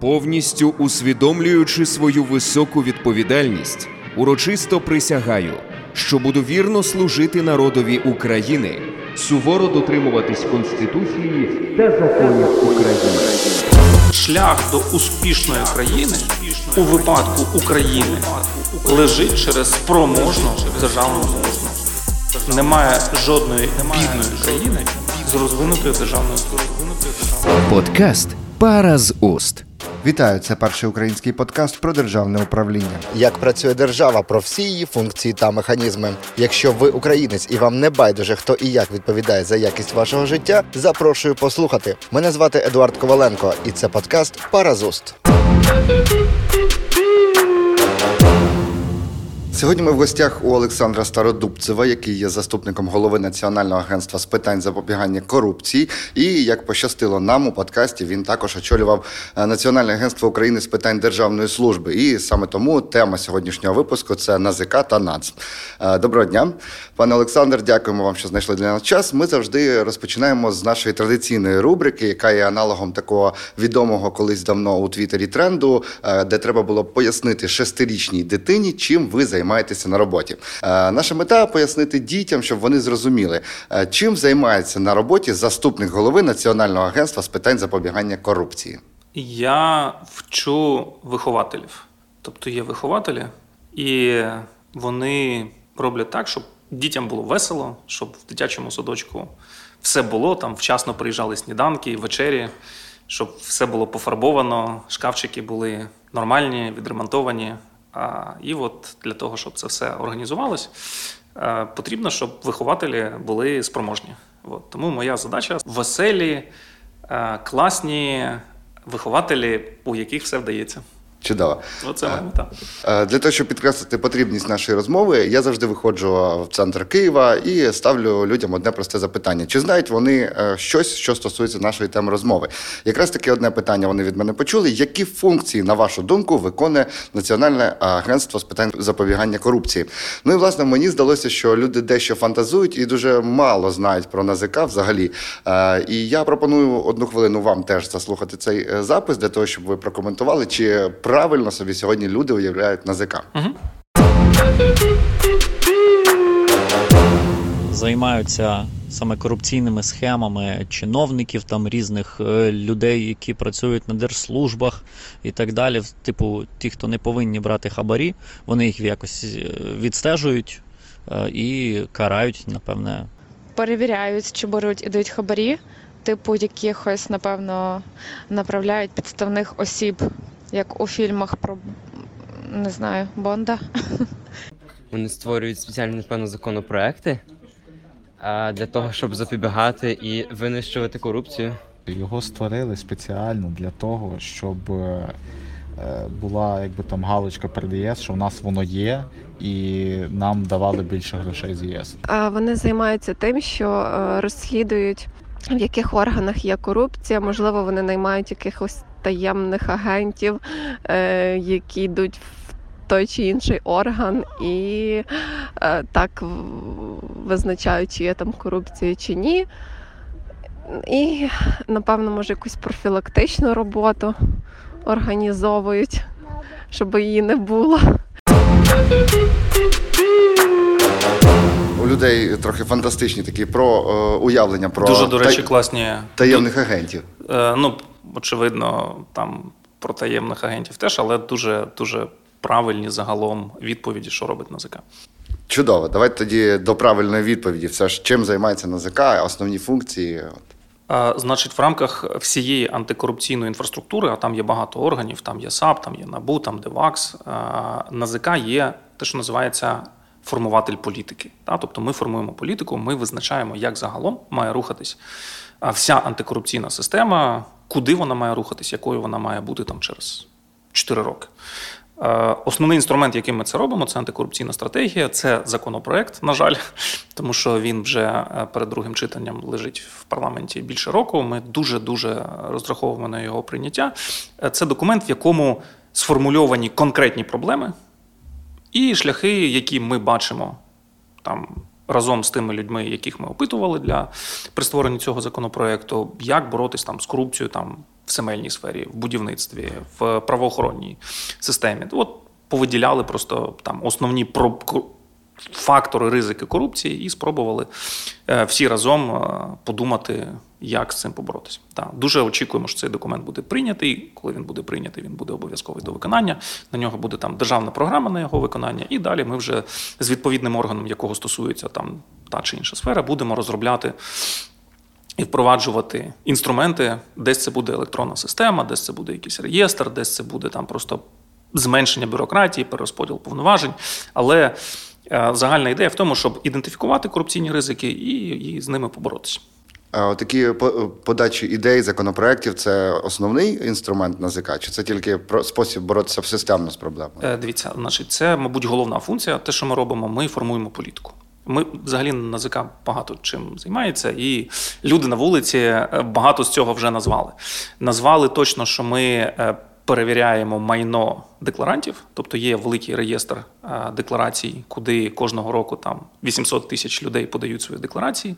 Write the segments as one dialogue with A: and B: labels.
A: Повністю усвідомлюючи свою високу відповідальність, урочисто присягаю, що буду вірно служити народові України, суворо дотримуватись Конституції та законів України.
B: Шлях до успішної країни у випадку України лежить через спроможну державну службу. Немає жодної бідної країни з розвинутою державною службою.
A: Подкаст Пара з уст.
C: Вітаю, це перший український подкаст про державне управління.
D: Як працює держава про всі її функції та механізми. Якщо ви українець і вам не байдуже, хто і як відповідає за якість вашого життя, запрошую послухати. Мене звати Едуард Коваленко, і це подкаст Пара
C: Сьогодні ми в гостях у Олександра Стародубцева, який є заступником голови Національного агентства з питань запобігання корупції. І як пощастило нам у подкасті, він також очолював е, Національне агентство України з питань державної служби. І саме тому тема сьогоднішнього випуску це НАЗК та НАЦ. Е, Доброго дня, пане Олександр. Дякуємо вам, що знайшли для нас час. Ми завжди розпочинаємо з нашої традиційної рубрики, яка є аналогом такого відомого колись давно у Твіттері тренду, е, де треба було пояснити шестирічній дитині, чим ви займаєтеся на роботі. Е, Наша мета пояснити дітям, щоб вони зрозуміли, е, чим займається на роботі заступник голови Національного агентства з питань запобігання корупції.
B: Я вчу вихователів. Тобто є вихователі, і вони роблять так, щоб дітям було весело, щоб в дитячому садочку все було, там вчасно приїжджали сніданки, вечері, щоб все було пофарбовано, шкафчики були нормальні, відремонтовані. І от для того, щоб це все організувалось, е, потрібно, щоб вихователі були спроможні. От. Тому моя задача веселі, е, класні вихователі, у яких все вдається.
C: Чудово.
B: Оце мета.
C: Е, Для того, щоб підкреслити потрібність нашої розмови, я завжди виходжу в центр Києва і ставлю людям одне просте запитання: чи знають вони е, щось, що стосується нашої теми розмови? Якраз таки одне питання вони від мене почули. Які функції, на вашу думку, виконує Національне агентство з питань запобігання корупції? Ну і власне мені здалося, що люди дещо фантазують і дуже мало знають про НАЗК взагалі. Е, І я пропоную одну хвилину вам теж заслухати цей е, запис для того, щоб ви прокоментували, чи правильно собі сьогодні люди уявляють НАЗК.
E: займаються саме корупційними схемами чиновників, там різних е, людей, які працюють на держслужбах і так далі. Типу, ті, хто не повинні брати хабарі, вони їх якось е, відстежують е, і карають, напевне,
F: перевіряють, чи беруть і дають хабарі, типу якихось, напевно, направляють підставних осіб, як у фільмах про не знаю, Бонда.
G: Вони створюють спеціальні, напевно, законопроекти для того, щоб запобігати і винищувати корупцію.
H: Його створили спеціально для того, щоб е, е, була якби там галочка перед ЄС, що в нас воно є, і нам давали більше грошей з ЄС.
I: А Вони займаються тим, що е, розслідують, в яких органах є корупція. Можливо, вони наймають якихось таємних агентів, е, які йдуть в той чи інший орган, і е, так визначають, чи є там корупція чи ні. І, напевно, може, якусь профілактичну роботу організовують, щоб її не було.
C: Людей трохи фантастичні такі про е, уявлення про
B: Дуже, до речі,
C: та-
B: класні.
C: таємних агентів.
B: Е, Ну, очевидно, там про таємних агентів теж, але дуже, дуже правильні загалом відповіді, що робить НАЗК.
C: Чудово. Давайте тоді до правильної відповіді. Все ж чим займається НАЗК, основні функції.
B: Значить, в рамках всієї антикорупційної інфраструктури, а там є багато органів, там є САП, там є НАБУ, там ДЕВАКС, а, НАЗК є те, що називається формуватель політики. Тобто ми формуємо політику, ми визначаємо, як загалом має рухатись вся антикорупційна система, куди вона має рухатись, якою вона має бути там через 4 роки. Основний інструмент, яким ми це робимо, це антикорупційна стратегія, це законопроект, на жаль, тому що він вже е, перед другим читанням лежить в парламенті більше року. Ми дуже дуже розраховуємо на його прийняття. Е, Це документ, в якому сформульовані конкретні проблеми і шляхи, які ми бачимо там разом з тими людьми, яких ми опитували для при створенні цього законопроекту, як боротись там з корупцією там в земельній сфері, в будівництві, в правоохоронній системі. От повиділяли просто там основні фактори ризики корупції і спробували е, всі разом е, подумати, як з цим поборотися. Так, дуже очікуємо, що цей документ буде прийнятий. Коли він буде прийнятий, він буде обов'язковий до виконання. На нього буде там державна програма на його виконання, і далі ми вже з відповідним органом, якого стосується там та чи інша сфера, будемо розробляти. І впроваджувати інструменти, десь це буде електронна система, десь це буде якийсь реєстр, десь це буде там просто зменшення бюрократії, перерозподіл повноважень. Але загальна ідея в тому, щоб ідентифікувати корупційні ризики і, і з ними поборотися.
C: Такі подачі ідей, законопроєктів це основний інструмент НАЗК, чи це тільки спосіб боротися системно з проблемою?
B: Е, дивіться, значить, це, мабуть, головна функція. Те, що ми робимо, ми формуємо політику. Ми взагалі НАЗК багато чим займається, і люди на вулиці е, багато з цього вже назвали. Назвали точно, що ми перевіряємо майно декларантів, тобто є великий реєстр е, декларацій, куди кожного року там 800 тисяч людей подають свої декларації.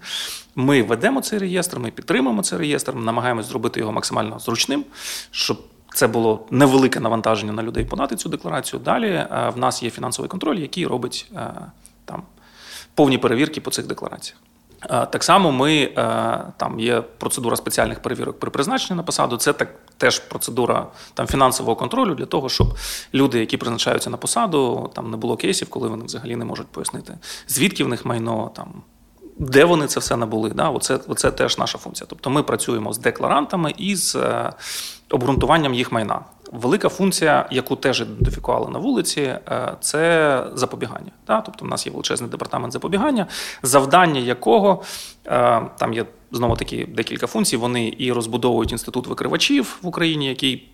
B: Ми ведемо цей реєстр, ми підтримуємо цей реєстр, ми намагаємось зробити його максимально зручним, щоб це було невелике навантаження на людей подати цю декларацію. Далі е, в нас є фінансовий контроль, який робить е, там повні перевірки по цих деклараціях. Так само ми там є процедура спеціальних перевірок при призначенні на посаду. Це так теж процедура там фінансового контролю для того, щоб люди, які призначаються на посаду, там не було кейсів, коли вони взагалі не можуть пояснити, звідки в них майно там. Де вони це все набули? Да? Оце, оце теж наша функція. Тобто ми працюємо з декларантами і з е, обґрунтуванням їх майна. Велика функція, яку теж ідентифікували на вулиці, е, це запобігання. Тобто, в нас є величезний департамент запобігання, завдання якого е, там є знову таки декілька функцій. Вони і розбудовують інститут викривачів в Україні, який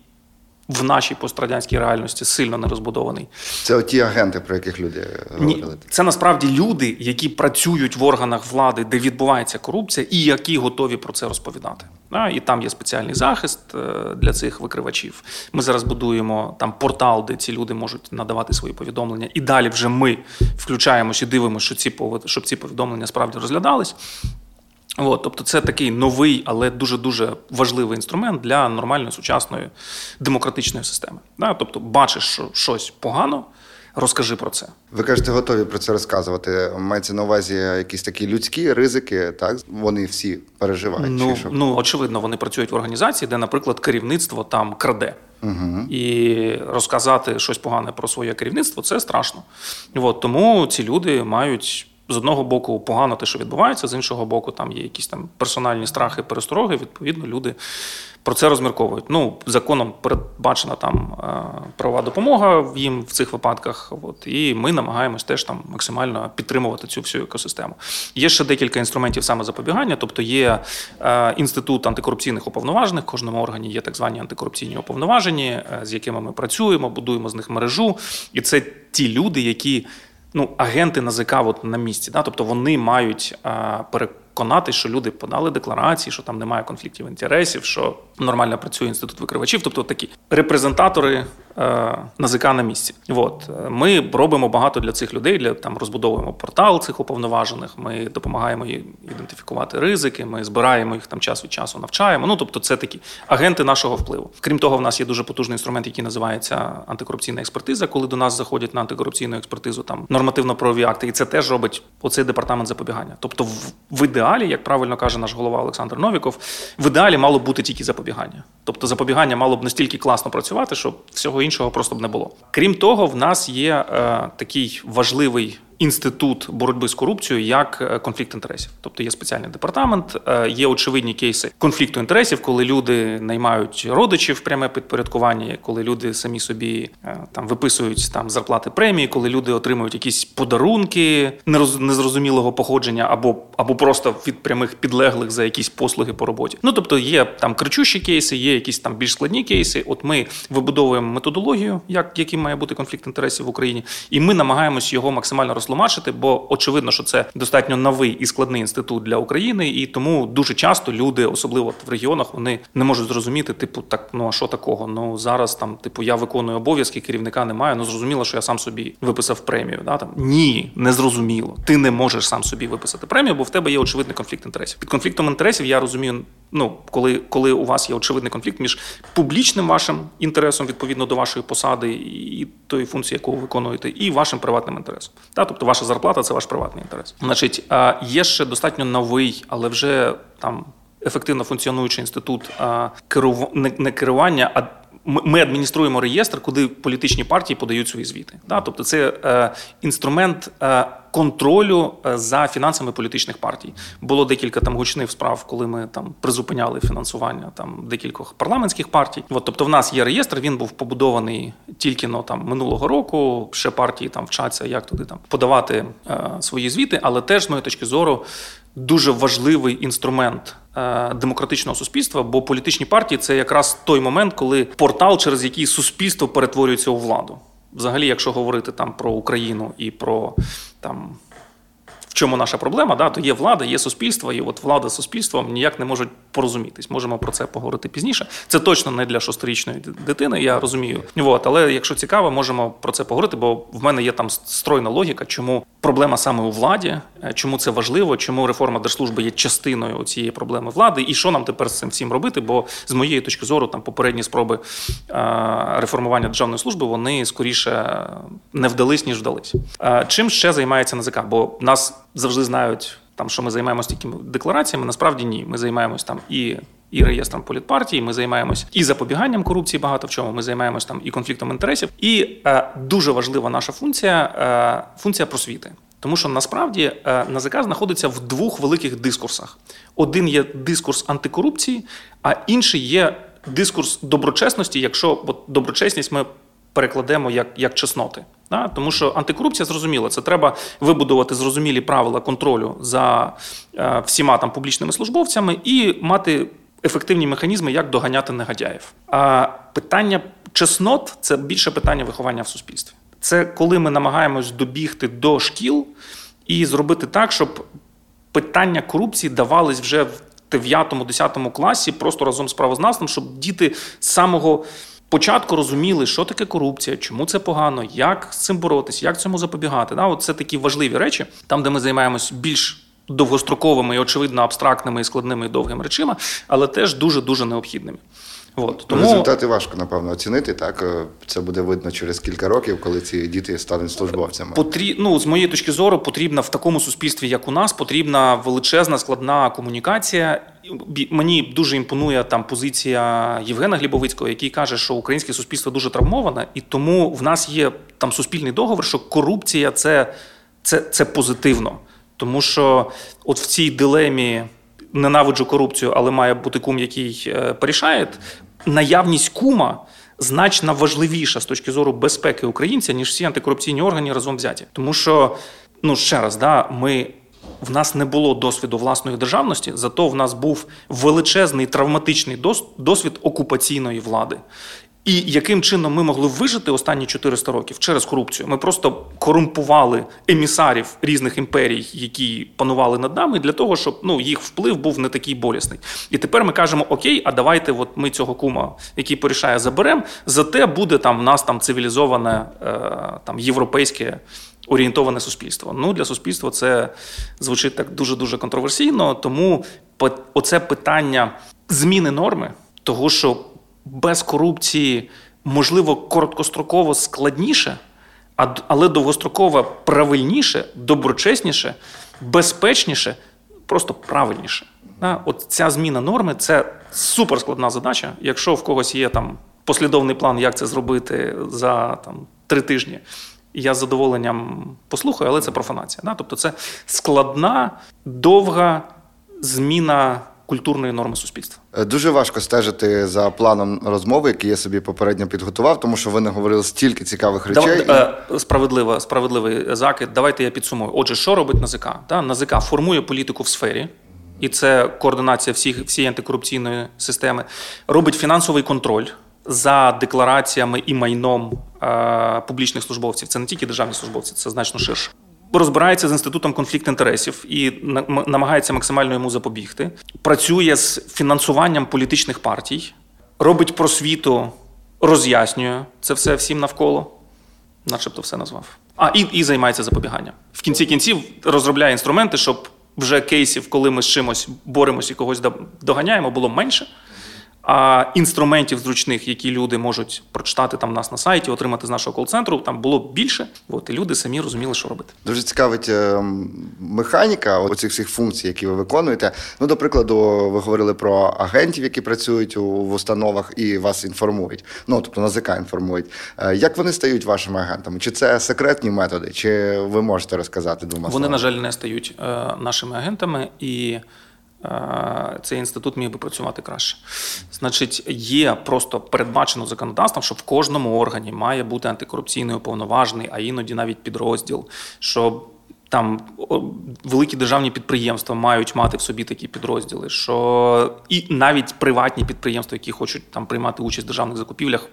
B: в нашій пострадянській реальності сильно не розбудований.
C: Це ті агенти, про яких люди говорили?
B: Ні, Це насправді люди, які працюють в органах влади, де відбувається корупція, і які готові про це розповідати. І там є спеціальний захист е, для цих викривачів. Ми зараз будуємо там портал, де ці люди можуть надавати свої повідомлення. І далі вже ми включаємося і дивимося, що ці щоб ці повідомлення справді розглядались. От, Тобто це такий новий, але дуже-дуже важливий інструмент для нормальної сучасної демократичної системи. Да? Тобто, бачиш, що щось погано, розкажи про це.
C: Ви кажете, готові про це розказувати. Мається на увазі якісь такі людські ризики, так? Вони всі переживають.
B: Ну,
C: чи що?
B: ну очевидно, вони працюють в організації, де, наприклад, керівництво там краде. Угу. І розказати щось погане про своє керівництво це страшно. От, Тому ці люди мають з одного боку погано те, що відбувається, з іншого боку, там є якісь там персональні страхи, перестороги. Відповідно, люди про це розмірковують. Ну, законом передбачена там е, правова допомога їм в цих випадках. От і ми намагаємось теж там максимально підтримувати цю всю екосистему. Є ще декілька інструментів саме запобігання, тобто є е, інститут антикорупційних уповноважених. В кожному органі є так звані антикорупційні уповноважені, е, з якими ми працюємо, будуємо з них мережу, і це ті люди, які ну, агенти НАЗК от на місці. Да? Тобто вони мають а, переконати, що люди подали декларації, що там немає конфліктів інтересів, що нормально працює інститут викривачів, тобто такі репрезентатори е, НАЗК на місці. От ми робимо багато для цих людей. Для там розбудовуємо портал цих уповноважених. Ми допомагаємо їм ідентифікувати ризики. Ми збираємо їх там час від часу, навчаємо. Ну тобто, це такі агенти нашого впливу. Крім того, в нас є дуже потужний інструмент, який називається антикорупційна експертиза. Коли до нас заходять на антикорупційну експертизу, там нормативно-правові акти, і це теж робить оцей департамент запобігання. Тобто, в, в ідеалі, як правильно каже наш голова Олександр Новіков, в ідеалі мало бути тільки запобігання. Тобто запобігання мало б настільки класно працювати, щоб всього іншого просто б не було. Крім того, в нас є е, такий важливий інститут боротьби з корупцією як е, конфлікт інтересів. Тобто є спеціальний департамент, е, є очевидні кейси конфлікту інтересів, коли люди наймають родичів пряме підпорядкування, коли люди самі собі е, там виписують там зарплати премії, коли люди отримують якісь подарунки незрозумілого походження, або або просто від прямих підлеглих за якісь послуги по роботі. Ну тобто є там кричущі кейси, є якісь там більш складні кейси. От ми вибудовуємо методологію, як яким має бути конфлікт інтересів в Україні, і ми намагаємось його максимально розтлумачити, бо очевидно, що це достатньо новий і складний інститут для України, і тому дуже часто люди, особливо в регіонах, вони не можуть зрозуміти, типу, так ну а що такого? Ну зараз там, типу, я виконую обов'язки, керівника немає. Ну зрозуміло, що я сам собі виписав премію. Да там ні, не зрозуміло. Ти не можеш сам собі виписати премію, бо в тебе є очевидний конфлікт інтересів. Під конфліктом інтересів я розумію. Ну, коли коли у вас є очевидний конфлікт між публічним вашим інтересом відповідно до вашої посади і тої функції, яку ви виконуєте, і вашим приватним інтересом. Та, ваша зарплата це ваш приватний інтерес. Значить, є ще достатньо новий, але вже там ефективно функціонуючий інститут керув... не керування, а ми адмініструємо реєстр, куди політичні партії подають свої звіти. Да? Тобто, це е, інструмент е, контролю е, за фінансами політичних партій. Було декілька там гучних справ, коли ми там призупиняли фінансування там декількох парламентських партій. От, тобто, в нас є реєстр. Він був побудований тільки ну, там минулого року. Ще партії там вчаться, як туди там подавати е, свої звіти, але теж з моєї точки зору дуже важливий інструмент демократичного суспільства, бо політичні партії це якраз той момент, коли портал, через який суспільство перетворюється у владу. Взагалі, якщо говорити там про Україну і про там чому наша проблема? Да, То є влада, є суспільство, і от влада з суспільством ніяк не можуть порозумітись. Можемо про це поговорити пізніше. Це точно не для шостирічної дитини, я розумію. От, але якщо цікаво, можемо про це поговорити, бо в мене є там стройна логіка, чому проблема саме у владі, е, чому це важливо, чому реформа держслужби є частиною цієї проблеми влади, і що нам тепер з цим всім робити? Бо з моєї точки зору, там попередні спроби е, реформування державної служби вони скоріше не вдались, ніж вдались. Е, чим ще займається НАЗК? Бо нас завжди знають, там, що ми займаємося такими деклараціями. Насправді ні. Ми займаємось там і. І реєстром політпартії, ми займаємось і запобіганням корупції, багато в чому. Ми займаємось там і конфліктом інтересів. І е, дуже важлива наша функція е, функція просвіти. Тому що насправді е, НАЗК знаходиться в двох великих дискурсах: один є дискурс антикорупції, а інший є дискурс доброчесності. Якщо от доброчесність ми перекладемо як як чесноти. Да? Тому що антикорупція зрозуміло, це треба вибудувати зрозумілі правила контролю за е, всіма там публічними службовцями і мати ефективні механізми, як доганяти негодяїв. А питання чеснот це більше питання виховання в суспільстві. Це коли ми намагаємось добігти до шкіл і зробити так, щоб питання корупції давались вже в 9-10 класі, просто разом з правознавством, щоб діти з самого спочатку розуміли, що таке корупція, чому це погано, як з цим боротися, як цьому запобігати. Да, от Це такі важливі речі, там, де ми займаємось більш довгостроковими і очевидно абстрактними і складними і довгими речима, але теж дуже дуже необхідними. От,
C: тому... Результати важко, напевно, оцінити. Так е, це буде видно через кілька років, коли ці діти стануть службовцями.
B: Потрі... Ну, з моєї точки зору, потрібна в такому суспільстві, як у нас, потрібна величезна складна комунікація. Мені дуже імпонує там позиція Євгена Глібовицького, який каже, що українське суспільство дуже травмоване, і тому в нас є там суспільний договор, що корупція це, це, це позитивно. Тому що от в цій дилемі ненавиджу корупцію, але має бути кум, який е, порішає, наявність кума. Значно важливіша з точки зору безпеки українця, ніж всі антикорупційні органи разом взяті. Тому що, ну ще раз, да, ми в нас не було досвіду власної державності, зато в нас був величезний травматичний досвід окупаційної влади. І яким чином ми могли вижити останні 400 років через корупцію? Ми просто корумпували емісарів різних імперій, які панували над нами, для того, щоб ну їх вплив був не такий болісний. І тепер ми кажемо: Окей, а давайте, от ми цього кума, який порішає, заберемо. Зате буде там в нас там цивілізоване е, там європейське. Орієнтоване суспільство. Ну для суспільства це звучить так дуже дуже контроверсійно. Тому оце питання зміни норми, того що без корупції можливо короткостроково складніше, але довгостроково правильніше, доброчесніше, безпечніше, просто правильніше. От ця зміна норми це суперскладна задача. Якщо в когось є там послідовний план, як це зробити за там три тижні. Я з задоволенням послухаю, але це профанація. Тобто це складна, довга зміна культурної норми суспільства.
C: Е, дуже важко стежити за планом розмови, який я собі попередньо підготував, тому що ви не говорили стільки цікавих речей.
B: Давай, і... Е, справедливо, справедливий закид. Давайте я підсумую. Отже, що робить НАЗК? Да? НАЗК формує політику в сфері. І це координація всіх всієї антикорупційної системи, робить фінансовий контроль за деклараціями і майном публічних службовців. Це не тільки державні службовці, це значно ширше розбирається з інститутом конфлікт інтересів і намагається максимально йому запобігти. Працює з фінансуванням політичних партій, робить просвіту, роз'яснює це все всім навколо, начебто все назвав. А і, і займається запобіганням. В кінці кінців розробляє інструменти, щоб вже кейсів, коли ми з чимось боремось і когось доганяємо, було менше. А інструментів зручних, які люди можуть прочитати там нас на сайті, отримати з нашого кол-центру, там було більше. От, і люди самі розуміли, що робити.
C: Дуже цікавить е, механіка оцих всіх функцій, які ви виконуєте. Ну, до прикладу, ви говорили про агентів, які працюють у в установах і вас інформують. Ну, тобто НАЗК інформують. Е, Як вони стають вашими агентами? Чи це секретні методи, чи ви можете розказати двома
B: Вони, на жаль, не стають е, нашими агентами, і цей інститут міг би працювати краще. Значить, є просто передбачено законодавством, що в кожному органі має бути антикорупційний уповноважений, а іноді навіть підрозділ, що там великі державні підприємства мають мати в собі такі підрозділи, що і навіть приватні підприємства, які хочуть там приймати участь в державних закупівлях,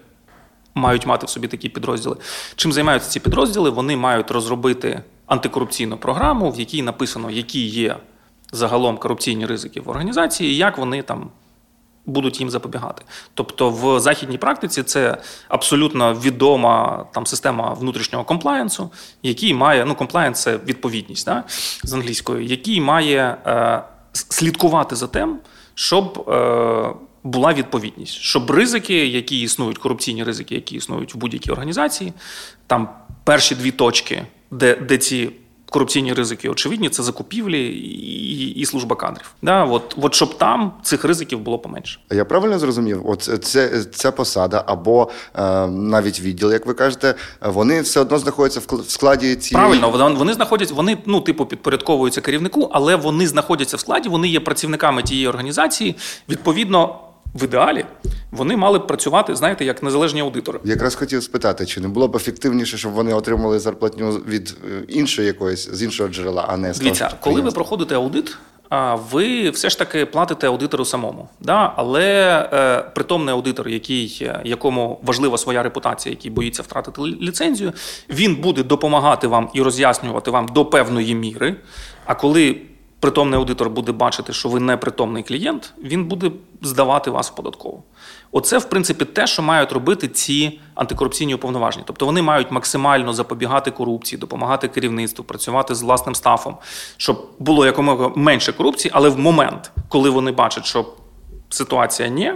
B: мають мати в собі такі підрозділи. Чим займаються ці підрозділи? Вони мають розробити антикорупційну програму, в якій написано, які є загалом корупційні ризики в організації, як вони там. Будуть їм запобігати. Тобто в західній практиці це абсолютно відома там система внутрішнього комплаєнсу, який має ну комплаєнс це відповідність да, з англійської, який має е, слідкувати за тим, щоб е, була відповідність, щоб ризики, які існують, корупційні ризики, які існують в будь-якій організації, там перші дві точки, де, де ці корупційні ризики очевидні, це закупівлі і, і служба кадрів. Да, от, от щоб там цих ризиків було поменше.
C: Я правильно зрозумів? От це, ця посада або е, навіть відділ, як ви кажете, вони все одно знаходяться в складі цієї
B: Правильно, вони, вони знаходяться, вони ну, типу, підпорядковуються керівнику, але вони знаходяться в складі, вони є працівниками тієї організації. Відповідно, в ідеалі вони мали б працювати, знаєте, як незалежні аудитори.
C: Якраз хотів спитати, чи не було б ефективніше, щоб вони отримали зарплатню від е, іншої якоїсь з іншого джерела, а не з
B: Дивіться, коли ви проходите аудит, а, ви все ж таки платите аудитору самому. Да? Але е, притомний аудитор, який, е, якому важлива своя репутація, який боїться втратити ліцензію, він буде допомагати вам і роз'яснювати вам до певної міри. А коли притомний аудитор буде бачити, що ви не притомний клієнт, він буде здавати вас в податкову. Оце, в принципі, те, що мають робити ці антикорупційні уповноважені. Тобто вони мають максимально запобігати корупції, допомагати керівництву, працювати з власним стафом, щоб було якомога менше корупції, але в момент, коли вони бачать, що ситуація ні,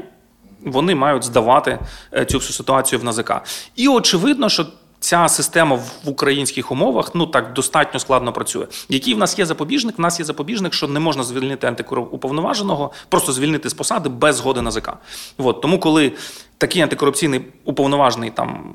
B: вони мають здавати е, цю всю ситуацію в НАЗК. І очевидно, що ця система в українських умовах ну так достатньо складно працює. Який в нас є запобіжник? В нас є запобіжник, що не можна звільнити антикоруповноваженого, просто звільнити з посади без згоди на ЗК. От тому, коли такий антикорупційний уповноважений там.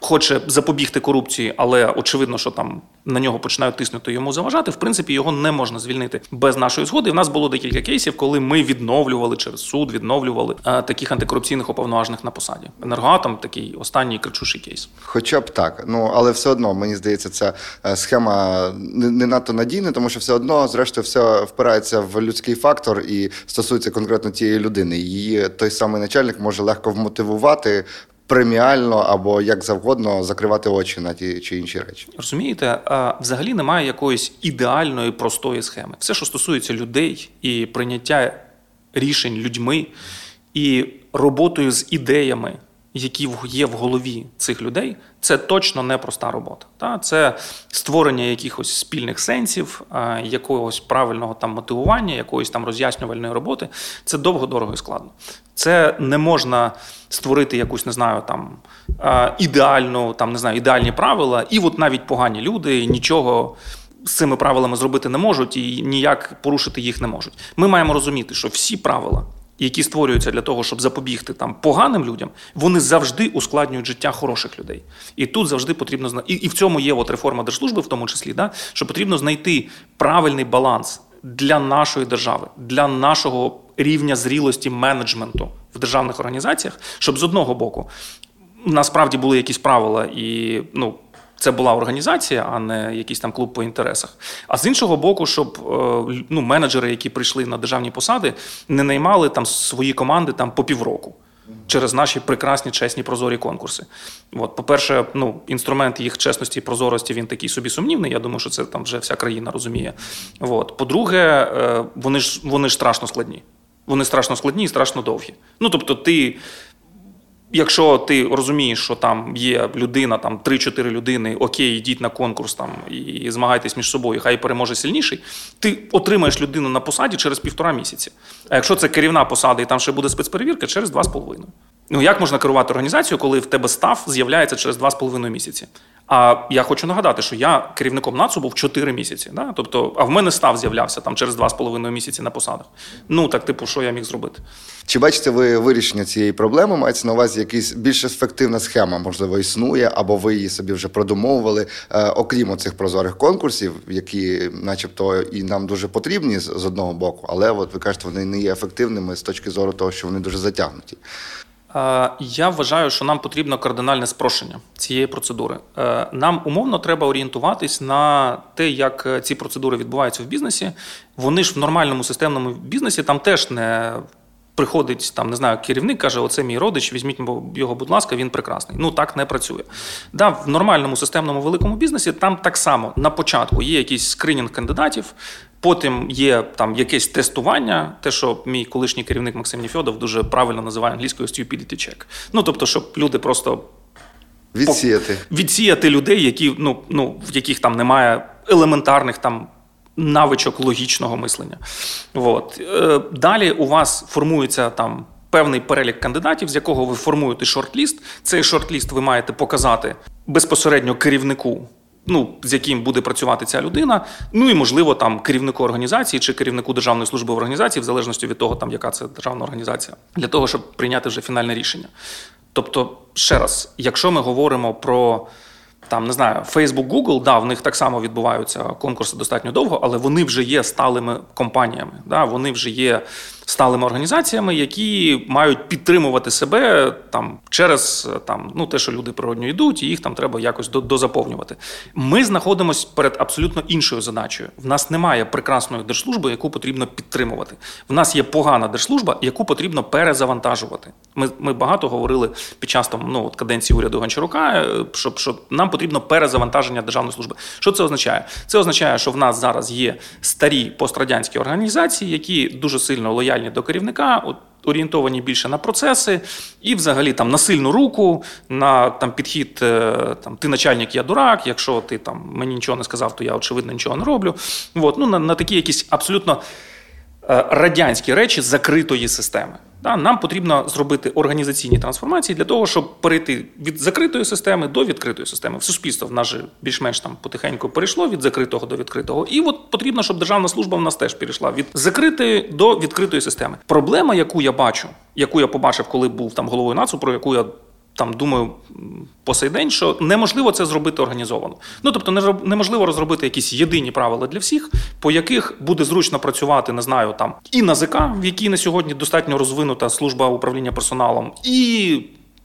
B: Хоче запобігти корупції, але очевидно, що там на нього починають тиснути йому заважати. В принципі, його не можна звільнити без нашої згоди. І в нас було декілька кейсів, коли ми відновлювали через суд, відновлювали е, таких антикорупційних уповноважених на посаді. Енергоатом такий останній кричущий кейс.
C: Хоча б так. Ну але все одно мені здається, ця е, схема не, не надто надійна, тому що все одно, зрештою, все впирається в людський фактор і стосується конкретно тієї людини. Її той самий начальник може легко вмотивувати преміально або як завгодно закривати очі на ті чи інші речі.
B: Розумієте, взагалі немає якоїсь ідеальної простої схеми. Все, що стосується людей і прийняття рішень людьми, і роботою з ідеями, які є в голові цих людей, це точно не проста робота. Та? Це створення якихось спільних сенсів, якогось правильного там мотивування, якоїсь там роз'яснювальної роботи. Це довго, дорого і складно. Це не можна створити якусь, не знаю, там ідеальну, там не знаю, ідеальні правила, і от навіть погані люди нічого. З цими правилами зробити не можуть і ніяк порушити їх не можуть. Ми маємо розуміти, що всі правила, які створюються для того, щоб запобігти там поганим людям, вони завжди ускладнюють життя хороших людей. І тут завжди потрібно і, і в цьому є от реформа держслужби, в тому числі, да, що потрібно знайти правильний баланс для нашої держави, для нашого рівня зрілості менеджменту в державних організаціях, щоб з одного боку насправді були якісь правила і ну. Це була організація, а не якийсь там клуб по інтересах. А з іншого боку, щоб е, ну, менеджери, які прийшли на державні посади, не наймали там свої команди там по півроку. через наші прекрасні чесні прозорі конкурси. От, по-перше, ну, інструмент їх чесності і прозорості він такий собі сумнівний. Я думаю, що це там вже вся країна розуміє. От. По-друге, е, вони ж вони ж страшно складні. Вони страшно складні і страшно довгі. Ну тобто, ти. Якщо ти розумієш, що там є людина, там 3-4 людини, окей, йдіть на конкурс там і змагайтесь між собою, хай переможе сильніший, ти отримаєш людину на посаді через півтора місяці. А якщо це керівна посада і там ще буде спецперевірка, через два з половиною. Ну як можна керувати організацією, коли в тебе став з'являється через два з половиною місяці? А я хочу нагадати, що я керівником НАЦУ був 4 місяці. Да? Тобто, а в мене став з'являвся там через 2,5 місяці на посадах. Ну так, типу, що я міг зробити?
C: Чи бачите ви вирішення цієї проблеми? Мається на увазі якась більш ефективна схема, можливо, існує, або ви її собі вже продумовували, е, окрім цих прозорих конкурсів, які, начебто, і нам дуже потрібні з, одного боку, але от ви кажете, вони не є ефективними з точки зору того, що вони дуже затягнуті.
B: Я вважаю, що нам потрібно кардинальне спрощення цієї процедури. Е, Нам умовно треба орієнтуватись на те, як е, ці процедури відбуваються в бізнесі. Вони ж в нормальному системному бізнесі там теж не. Приходить там, не знаю, керівник каже: Оце мій родич, візьміть його, будь ласка, він прекрасний. Ну так не працює. Да, В нормальному системному великому бізнесі там так само на початку є якийсь скринінг кандидатів, потім є там якесь тестування, те, що мій колишній керівник Максим Ніфьодов дуже правильно називає англійською stupidity check. Ну тобто, щоб люди просто
C: Відсіяти.
B: відсіяти людей, які ну, ну в яких там немає елементарних там. Навичок логічного мислення. От. Е, Далі у вас формується там певний перелік кандидатів, з якого ви формуєте шорт-ліст. Цей шорт-ліст ви маєте показати безпосередньо керівнику, ну, з яким буде працювати ця людина. Ну і, можливо, там керівнику організації чи керівнику державної служби в організації, в залежності від того, там, яка це державна організація, для того, щоб прийняти вже фінальне рішення. Тобто, ще раз, якщо ми говоримо про там не знаю, Facebook, Google, да, в них так само відбуваються конкурси достатньо довго, але вони вже є сталими компаніями. Да, Вони вже є сталими організаціями, які мають підтримувати себе там через там, ну, те, що люди природньо йдуть, і їх там треба якось дозаповнювати. Ми знаходимося перед абсолютно іншою задачею. В нас немає прекрасної держслужби, яку потрібно підтримувати. В нас є погана держслужба, яку потрібно перезавантажувати. Ми ми багато говорили під час там, ну, от каденції уряду Гончарука, е, що, що нам потрібно перезавантаження державної служби. Що це означає? Це означає, що в нас зараз є старі пострадянські організації, які дуже сильно лояльні до керівника. Орієнтовані більше на процеси, і взагалі там на сильну руку, на там підхід е, там ти начальник, я дурак. Якщо ти там мені нічого не сказав, то я очевидно нічого не роблю. От, ну на, на такі якісь абсолютно радянські речі закритої системи. Нам потрібно зробити організаційні трансформації для того, щоб перейти від закритої системи до відкритої системи. В суспільство в нас же більш-менш там потихеньку перейшло від закритого до відкритого. І от потрібно, щоб державна служба в нас теж перейшла від закритої до відкритої системи. Проблема, яку я бачу, яку я побачив, коли був там головою нацу, про яку я там думаю по сей день, що неможливо це зробити організовано. Ну тобто, неможливо розробити якісь єдині правила для всіх, по яких буде зручно працювати, не знаю, там і НАЗК, в якій на сьогодні достатньо розвинута служба управління персоналом, і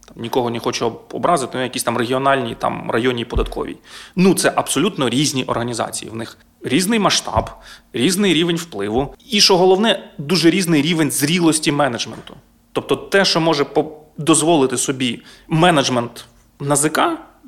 B: там нікого не хочу образити, ну якісь там регіональні, там районні податкові. Ну це абсолютно різні організації. В них різний масштаб, різний рівень впливу, і що головне, дуже різний рівень зрілості менеджменту. Тобто, те, що може дозволити собі менеджмент НАЗК,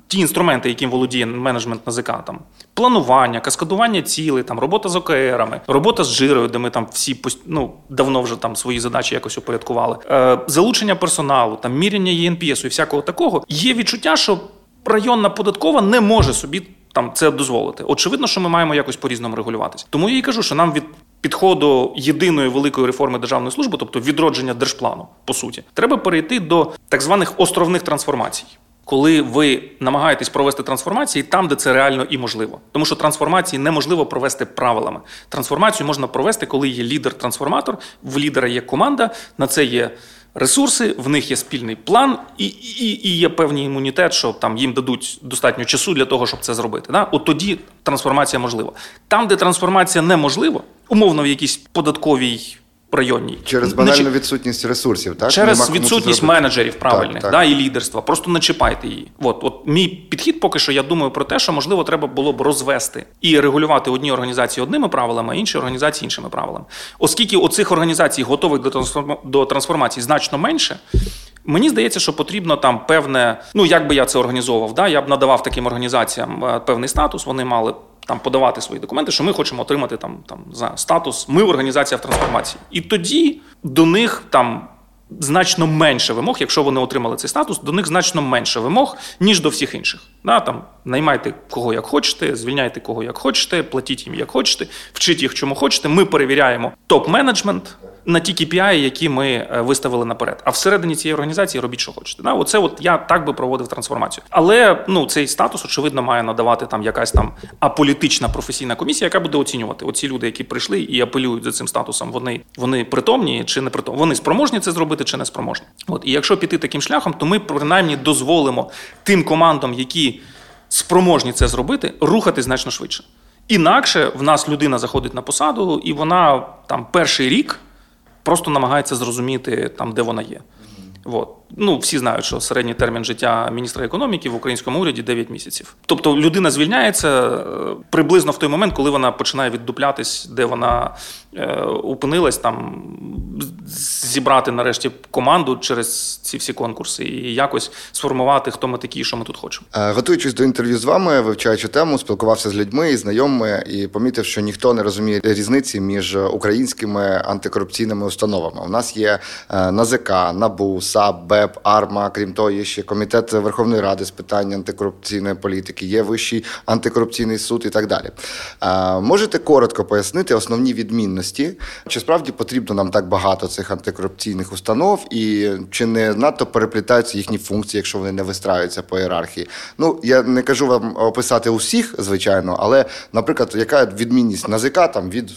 B: ті інструменти, яким володіє менеджмент НАЗК, там планування, каскадування цілей, там робота з ОКРами, робота з жирою, де ми там всі ну, давно вже там свої задачі якось упорядкували, е, залучення персоналу, там міряння ЄНПСу і всякого такого. Є відчуття, що районна податкова не може собі. Там це дозволити. Очевидно, що ми маємо якось по різному регулюватися. Тому я і кажу, що нам від підходу єдиної великої реформи державної служби, тобто відродження держплану, по суті, треба перейти до так званих островних трансформацій. Коли ви намагаєтесь провести трансформації там, де це реально і можливо, тому що трансформації неможливо провести правилами. Трансформацію можна провести, коли є лідер-трансформатор, в лідера є команда, на це є ресурси, в них є спільний план, і і, і є певний імунітет, що там їм дадуть достатньо часу для того, щоб це зробити. Да? От тоді трансформація можлива. Там, де трансформація неможлива, умовно в якійсь податковій районній.
C: Через банальну Начи... відсутність ресурсів, так?
B: Через відсутність менеджерів правильних так, так. Да, і лідерства. Просто не чіпайте її. От, от мій підхід поки що я думаю про те, що можливо треба було б розвести і регулювати одні організації одними правилами, а інші організації іншими правилами. Оскільки оцих організацій готових до трансформації значно менше. Мені здається, що потрібно там певне, ну як би я це організовував, да, я б надавав таким організаціям е, певний статус, вони мали. Там подавати свої документи, що ми хочемо отримати там там за статус. Ми організація в трансформації, і тоді до них там значно менше вимог, якщо вони отримали цей статус, до них значно менше вимог, ніж до всіх інших. Да, там, Наймайте кого як хочете, звільняйте кого як хочете, платіть їм як хочете, вчіть їх чому хочете. Ми перевіряємо топ-менеджмент на ті KPI, які ми е, виставили наперед. А всередині цієї організації робіть, що хочете. Да? Оце от я так би проводив трансформацію. Але ну цей статус, очевидно, має надавати там якась там аполітична професійна комісія, яка буде оцінювати оці люди, які прийшли і апелюють за цим статусом. Вони вони притомні чи не притомні. Вони спроможні це зробити чи не спроможні. От і якщо піти таким шляхом, то ми принаймні дозволимо тим командам, які спроможні це зробити, рухати значно швидше. Інакше в нас людина заходить на посаду, і вона там перший рік просто намагається зрозуміти там, де вона є. От. Ну, всі знають, що середній термін життя міністра економіки в українському уряді 9 місяців. Тобто людина звільняється е, приблизно в той момент, коли вона починає віддуплятись, де вона опинилась, там зібрати нарешті команду через ці всі конкурси і якось сформувати, хто ми такі, що ми тут хочемо.
C: Е, готуючись до інтерв'ю з вами, вивчаючи тему, спілкувався з людьми і знайомими і помітив, що ніхто не розуміє різниці між українськими антикорупційними установами. У нас є е, НАЗК, НАБУ, САП, БЕП, АРМА. Крім того, є ще комітет Верховної Ради з питань антикорупційної політики, є вищий антикорупційний суд і так далі. Е, можете коротко пояснити основні відмінності, чи справді потрібно нам так багато цих антикорупційних установ, і чи не надто переплітаються їхні функції, якщо вони не вистраюються по ієрархії? Ну я не кажу вам описати усіх, звичайно, але, наприклад, яка відмінність НАЗК там від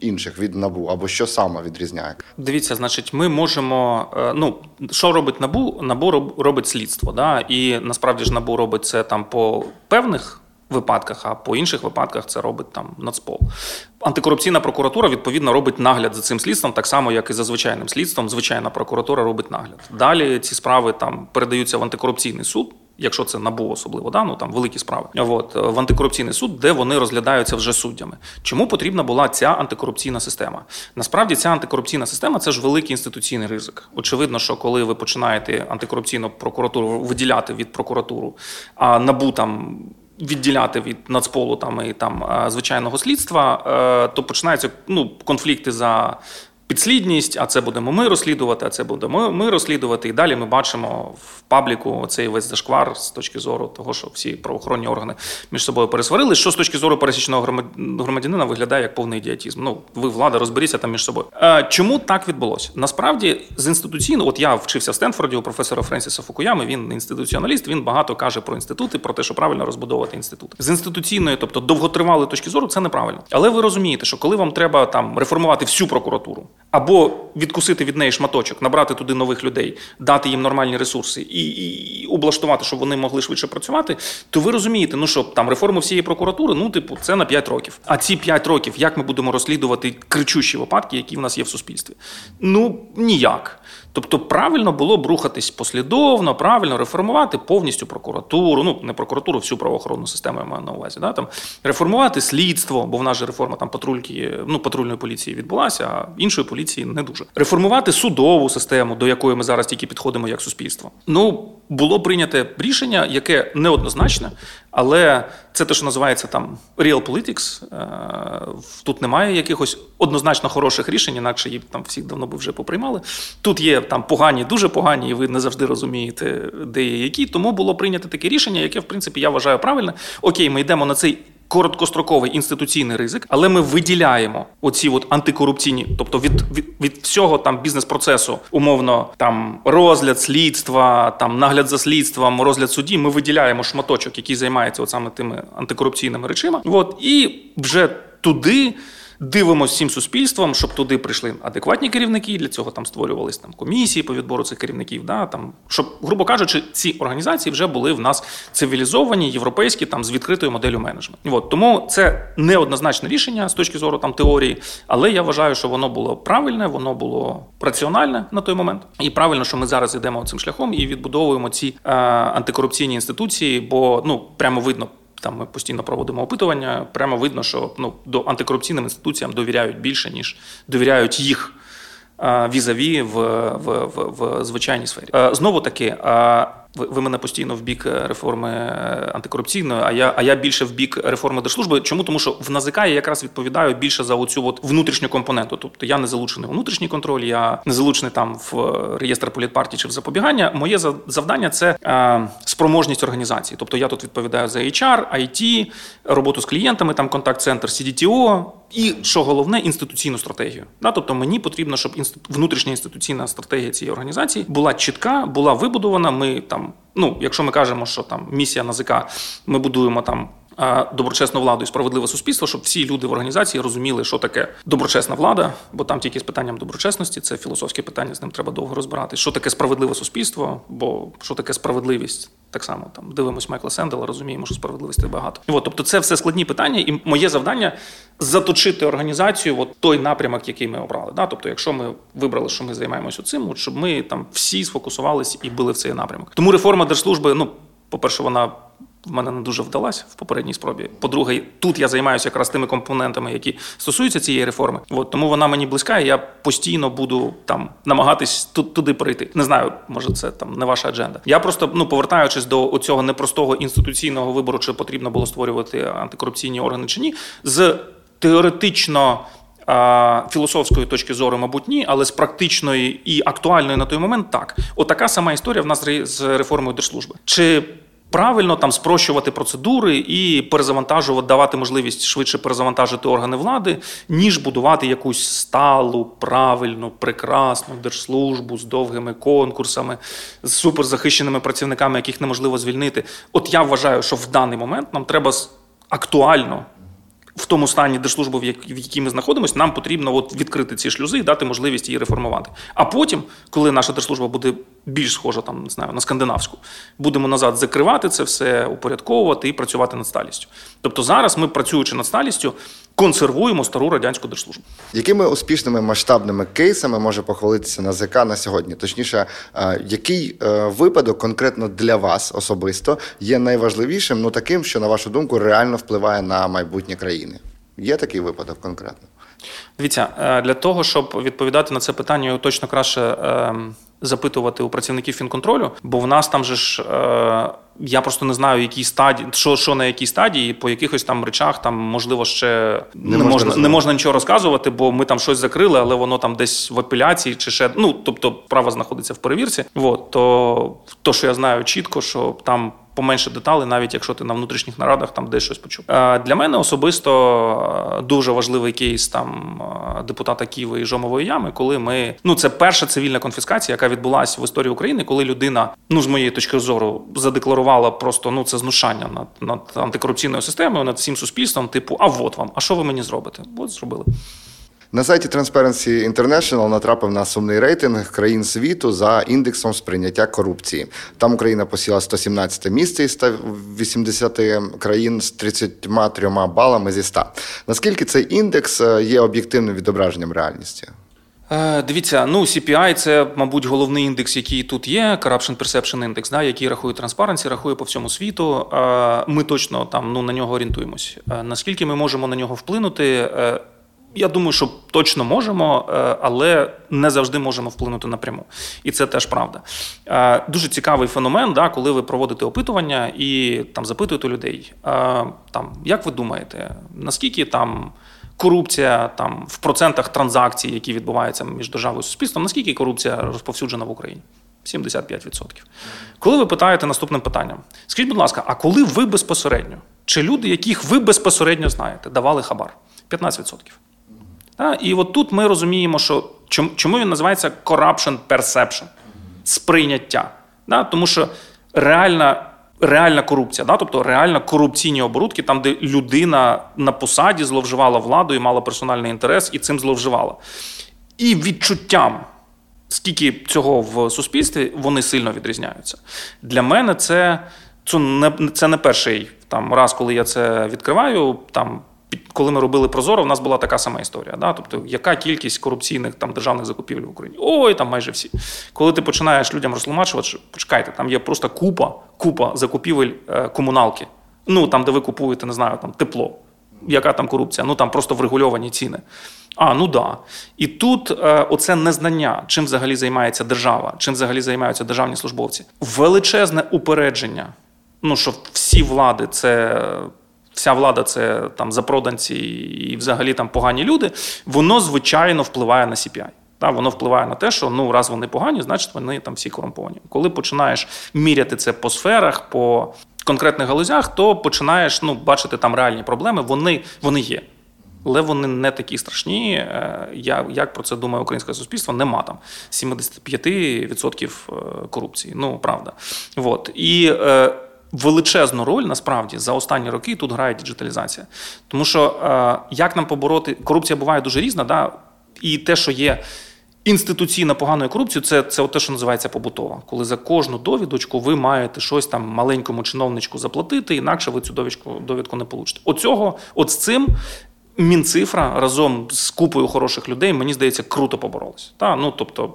C: інших від набу або що саме відрізняє?
B: Дивіться, значить, ми можемо. Е, ну що робить набу? Набу робить слідство. Да? І насправді ж набу робить це там по певних. Випадках, а по інших випадках це робить там Нацпол. Антикорупційна прокуратура відповідно робить нагляд за цим слідством, так само як і за звичайним слідством. Звичайна прокуратура робить нагляд. Далі ці справи там передаються в антикорупційний суд якщо це набу особливо, да, ну там великі справи. От в антикорупційний суд, де вони розглядаються вже суддями. Чому потрібна була ця антикорупційна система? Насправді ця антикорупційна система це ж великий інституційний ризик. Очевидно, що коли ви починаєте антикорупційну прокуратуру виділяти від прокуратуру, а набу там. Відділяти від нацполу там і там звичайного слідства, е, то починаються ну конфлікти за підслідність, а це будемо ми розслідувати, а це будемо ми розслідувати. І далі ми бачимо в пабліку цей весь зашквар з точки зору того, що всі правоохоронні органи між собою пересварили. Що з точки зору пересічного громадянина виглядає як повний ідіотізм. Ну, ви влада розберіться там між собою. Е, чому так відбулося? Насправді, з інституційно, от я вчився в Стенфорді у професора Френсіса Фукуями. Він інституціоналіст. Він багато каже про інститути, про те, що правильно розбудовувати інститути з інституційної, тобто довготривалої точки зору, це неправильно. Але ви розумієте, що коли вам треба там реформувати всю прокуратуру або відкусити від неї шматочок, набрати туди нових людей, дати їм нормальні ресурси і і облаштувати, щоб вони могли швидше працювати, то ви розумієте, ну що там реформу всієї прокуратури, ну типу, це на 5 років. А ці 5 років, як ми будемо розслідувати кричущі випадки, які в нас є в суспільстві? Ну ніяк. Тобто правильно було б рухатись послідовно, правильно реформувати повністю прокуратуру, ну не прокуратуру, всю правоохоронну систему я маю на увазі. Да? Там Реформувати слідство, бо в нас же реформа там патрульки, ну патрульної поліції відбулася, а іншої поліції не дуже. Реформувати судову систему, до якої ми зараз тільки підходимо як суспільство. Ну було прийняте рішення, яке неоднозначне, але це те, що називається там real politics. Е, тут немає якихось однозначно хороших рішень, інакше їх там всіх давно би вже поприймали. Тут є там погані, дуже погані, і ви не завжди розумієте, де є які. Тому було прийнято таке рішення, яке, в принципі, я вважаю правильне. Окей, ми йдемо на цей короткостроковий інституційний ризик, але ми виділяємо оці от антикорупційні, тобто від від, від всього там бізнес-процесу, умовно, там розгляд слідства, там нагляд за слідством, розгляд судді. Ми виділяємо шматочок, який займається от саме тими антикорупційними речима. От і вже туди. Дивимося всім суспільством, щоб туди прийшли адекватні керівники. Для цього там створювалися там комісії по відбору цих керівників. Да, там, Щоб, грубо кажучи, ці організації вже були в нас цивілізовані, європейські, там з відкритою моделлю менеджменту. От тому це неоднозначне рішення з точки зору там теорії, але я вважаю, що воно було правильне, воно було раціональне на той момент. І правильно, що ми зараз йдемо цим шляхом і відбудовуємо ці е, антикорупційні інституції, бо ну прямо видно. Там ми постійно проводимо опитування. Прямо видно, що ну до антикорупційним інституціям довіряють більше ніж довіряють їх візаві в, в, в, в звичайній сфері. Е, Знову таки, ви, ви мене постійно в бік реформи е, антикорупційної, а я а я більше в бік реформи держслужби. Чому? Тому що в НАЗК я якраз відповідаю більше за оцю от внутрішню компоненту. Тобто я не залучений у внутрішній контроль, я не залучений там в е, реєстр політпартії чи в запобігання. Моє за- завдання це е, спроможність організації. Тобто я тут відповідаю за HR, IT, роботу з клієнтами, там контакт-центр, CDTO і що головне інституційну стратегію. Да? Тобто мені потрібно, щоб інститу... внутрішня інституційна стратегія цієї організації була чітка, була вибудована. Ми там, ну якщо ми кажемо, що там місія НАЗК, ми будуємо там. Доброчесну владу і справедливе суспільство, щоб всі люди в організації розуміли, що таке доброчесна влада, бо там тільки з питанням доброчесності, це філософське питання, з ним треба довго розбиратися. Що таке справедливе суспільство, бо що таке справедливість, так само там дивимось Майкла Сендела, розуміємо, що справедливості багато. От, тобто, це все складні питання, і моє завдання заточити організацію, от той напрямок, який ми обрали. Да? Тобто, якщо ми вибрали, що ми займаємося цим, от, щоб ми там всі сфокусувалися і били в цей напрямок. Тому реформа держслужби, ну, по-перше, вона. В мене не дуже вдалась в попередній спробі. По-друге, тут я займаюся якраз тими компонентами, які стосуються цієї реформи. От тому вона мені близька, і я постійно буду там намагатись тут туди прийти. Не знаю, може це там не ваша адженда. Я просто ну повертаючись до цього непростого інституційного вибору, чи потрібно було створювати антикорупційні органи чи ні, з теоретично. Філософської точки зору, мабуть, ні, але з практичної і актуальної на той момент так. Отака сама історія в нас з реформою держслужби. Чи правильно там спрощувати процедури і перезавантажувати, давати можливість швидше перезавантажити органи влади, ніж будувати якусь сталу, правильну, прекрасну держслужбу з довгими конкурсами, з суперзахищеними працівниками, яких неможливо звільнити. От я вважаю, що в даний момент нам треба актуально в тому стані держслужби, в як- в якій ми знаходимося, нам потрібно от відкрити ці шлюзи і дати можливість її реформувати. А потім, коли наша держслужба буде більш схожа там, не знаю, на скандинавську, будемо назад закривати це все, упорядковувати і працювати над сталістю. Тобто зараз ми, працюючи над сталістю, консервуємо стару радянську держслужбу.
C: Якими успішними масштабними кейсами може похвалитися НАЗК на сьогодні? Точніше, який е, випадок конкретно для вас особисто є найважливішим, ну таким, що на вашу думку реально впливає на майбутнє країни? Є такий випадок конкретно?
B: Дивіться, е, для того, щоб відповідати на це питання, точно краще ем, запитувати у працівників фінконтролю, бо в нас там же ж. е, Я просто не знаю, які стадії, що, що на якій стадії, по якихось там речах, там можливо ще не,
C: можна
B: можна, не можна нічого розказувати, бо ми там щось закрили, але воно там десь в апеляції чи ще ну, тобто право знаходиться в перевірці. Вот то, то, що я знаю чітко, що там поменше деталей, навіть якщо ти на внутрішніх нарадах там десь щось почув. Е, Для мене особисто е, дуже важливий кейс там е, депутата Києва і Жомової ями, коли ми ну це перша цивільна конфіскація, яка відбулася в історії України, коли людина, ну з моєї точки зору, задекларувала просто ну це знущання над, над антикорупційною системою, над всім суспільством. Типу, а от вам, а що ви мені зробите? От зробили.
C: На сайті Transparency International натрапив на сумний рейтинг країн світу за індексом сприйняття корупції. Там Україна посіла 117 місце із 180 країн з 33 балами зі 100. Наскільки цей індекс е, є об'єктивним відображенням реальності?
B: Е, Дивіться, ну CPI – це, мабуть, головний індекс, який тут є. Corruption Perception Index, да, який рахує Transparency, рахує по всьому світу. Е, Ми точно там ну на нього орієнтуємось. Наскільки ми можемо на нього вплинути? Я думаю, що точно можемо, е, але не завжди можемо вплинути напряму. І це теж правда. Е, Дуже цікавий феномен, да, коли ви проводите опитування і там запитуєте людей, е, там, як ви думаєте, наскільки там корупція там в процентах транзакцій, які відбуваються між державою і суспільством, наскільки корупція розповсюджена в Україні? 75%. Коли ви питаєте наступним питанням, скажіть, будь ласка, а коли ви безпосередньо, чи люди, яких ви безпосередньо знаєте, давали хабар? 15%. І от тут ми розуміємо, що чому, він називається corruption perception сприйняття. Тому що реальна, реальна корупція, да? тобто реально корупційні оборудки, там, де людина на посаді зловживала владою, мала персональний інтерес і цим зловживала. І відчуттям, скільки цього в суспільстві, вони сильно відрізняються. Для мене це, це, не, це не перший там, раз, коли я це відкриваю. Там, коли ми робили Прозоро, в нас була така сама історія. Да? Тобто, яка кількість корупційних там, державних закупівель в Україні? Ой, там майже всі. Коли ти починаєш людям розтлумачувати, почекайте, там є просто купа, купа закупівель е, комуналки. Ну, там, де ви купуєте, не знаю, там тепло. яка там корупція? Ну там просто врегульовані ціни. А, ну да. І тут е, оце незнання, чим взагалі займається держава, чим взагалі займаються державні службовці. Величезне упередження. Ну, що всі влади це. Вся влада це там запроданці і взагалі там погані люди, воно звичайно впливає на CPI. Та, воно впливає на те, що ну раз вони погані, значить вони там всі корумповані. Коли починаєш міряти це по сферах, по конкретних галузях, то починаєш ну, бачити там реальні проблеми. Вони, вони є. Але вони не такі страшні. е, Я, як про це думає українське суспільство, нема там 75% е, корупції. Ну, правда. От. І е, величезну роль насправді за останні роки тут грає діджиталізація. Тому що е, як нам побороти, корупція буває дуже різна, да? і те, що є інституційно поганою корупцією, це, це те, що називається побутова. Коли за кожну довідочку ви маєте щось там маленькому чиновничку заплатити, інакше ви цю довідку, довідку не получите. Оцього, от з цим. Мінцифра разом з купою хороших людей, мені здається, круто поборолися. Та? Ну, тобто,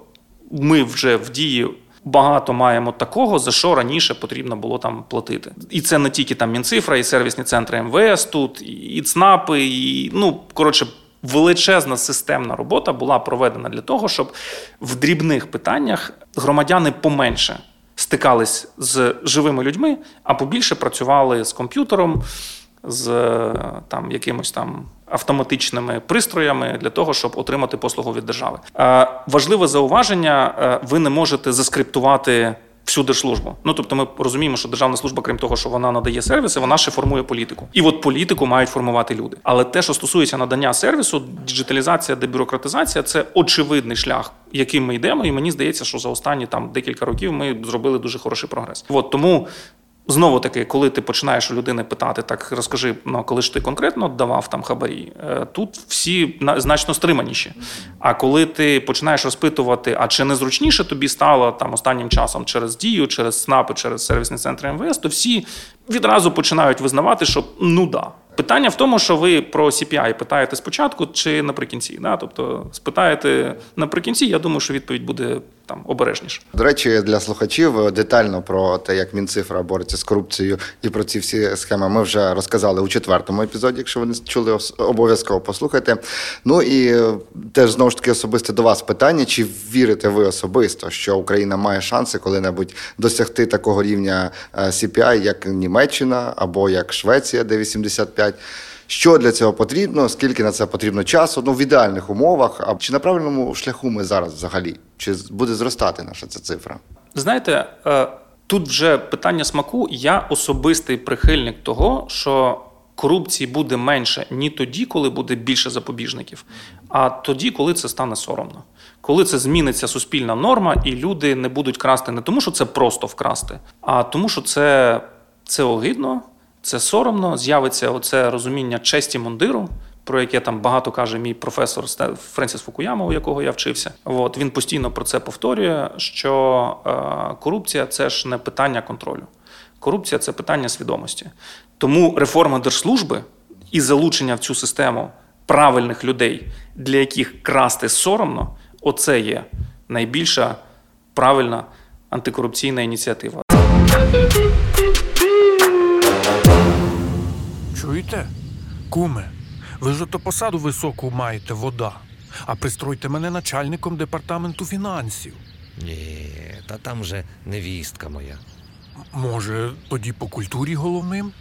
B: ми вже в дії багато маємо такого, за що раніше потрібно було там платити. І це не тільки там Мінцифра, і сервісні центри МВС тут, і ЦНАПи, і ну коротше. Величезна системна робота була проведена для того, щоб в дрібних питаннях громадяни поменше стикались з живими людьми, а побільше працювали з комп'ютером, з там якимось там автоматичними пристроями для того, щоб отримати послугу від держави. Е, важливе зауваження: е, ви не можете заскриптувати. Всю держслужбу. Ну тобто, ми розуміємо, що державна служба, крім того, що вона надає сервіси, вона ще формує політику. І от політику мають формувати люди. Але те, що стосується надання сервісу, діджиталізація, дебюрократизація це очевидний шлях, яким ми йдемо. І мені здається, що за останні там декілька років ми зробили дуже хороший прогрес. От тому Знову таки, коли ти починаєш у людини питати, так розкажи, ну коли ж ти конкретно давав там хабарі, е, тут всі значно стриманіші. А коли ти починаєш розпитувати, а чи не зручніше тобі стало там останнім часом через дію, через СНАПи, через сервісні центри МВС, то всі відразу починають визнавати, що ну да. Питання в тому, що ви про CPI питаєте спочатку чи наприкінці. Да? Тобто спитаєте наприкінці, я думаю, що відповідь буде там обережніше.
C: До речі, для слухачів детально про те, як Мінцифра бореться з корупцією і про ці всі схеми ми вже розказали у четвертому епізоді. Якщо ви не чули, обов'язково послухайте. Ну і теж знову ж таки особисте до вас питання: чи вірите ви особисто, що Україна має шанси коли-небудь досягти такого рівня CPI, як Німеччина або як Швеція, де 85? Що для цього потрібно, скільки на це потрібно часу, ну в ідеальних умовах, а чи на правильному шляху ми зараз взагалі? Чи буде зростати наша ця цифра?
B: Знаєте, е, тут вже питання смаку. Я особистий прихильник того, що корупції буде менше ні тоді, коли буде більше запобіжників, а тоді, коли це стане соромно. Коли це зміниться суспільна норма, і люди не будуть красти не тому, що це просто вкрасти, а тому, що це, це огидно. Це соромно, з'явиться оце розуміння честі мундиру, про яке там багато каже мій професор Френсіс Фукуяма, у якого я вчився. От він постійно про це повторює: що е, корупція це ж не питання контролю. Корупція це питання свідомості. Тому реформа держслужби і залучення в цю систему правильних людей, для яких красти соромно, оце є найбільша правильна антикорупційна ініціатива.
J: Чуєте? Куме, ви ж ото посаду високу маєте вода, а пристройте мене начальником департаменту фінансів.
K: Ні, та там же невістка моя.
J: Може, тоді по культурі головним?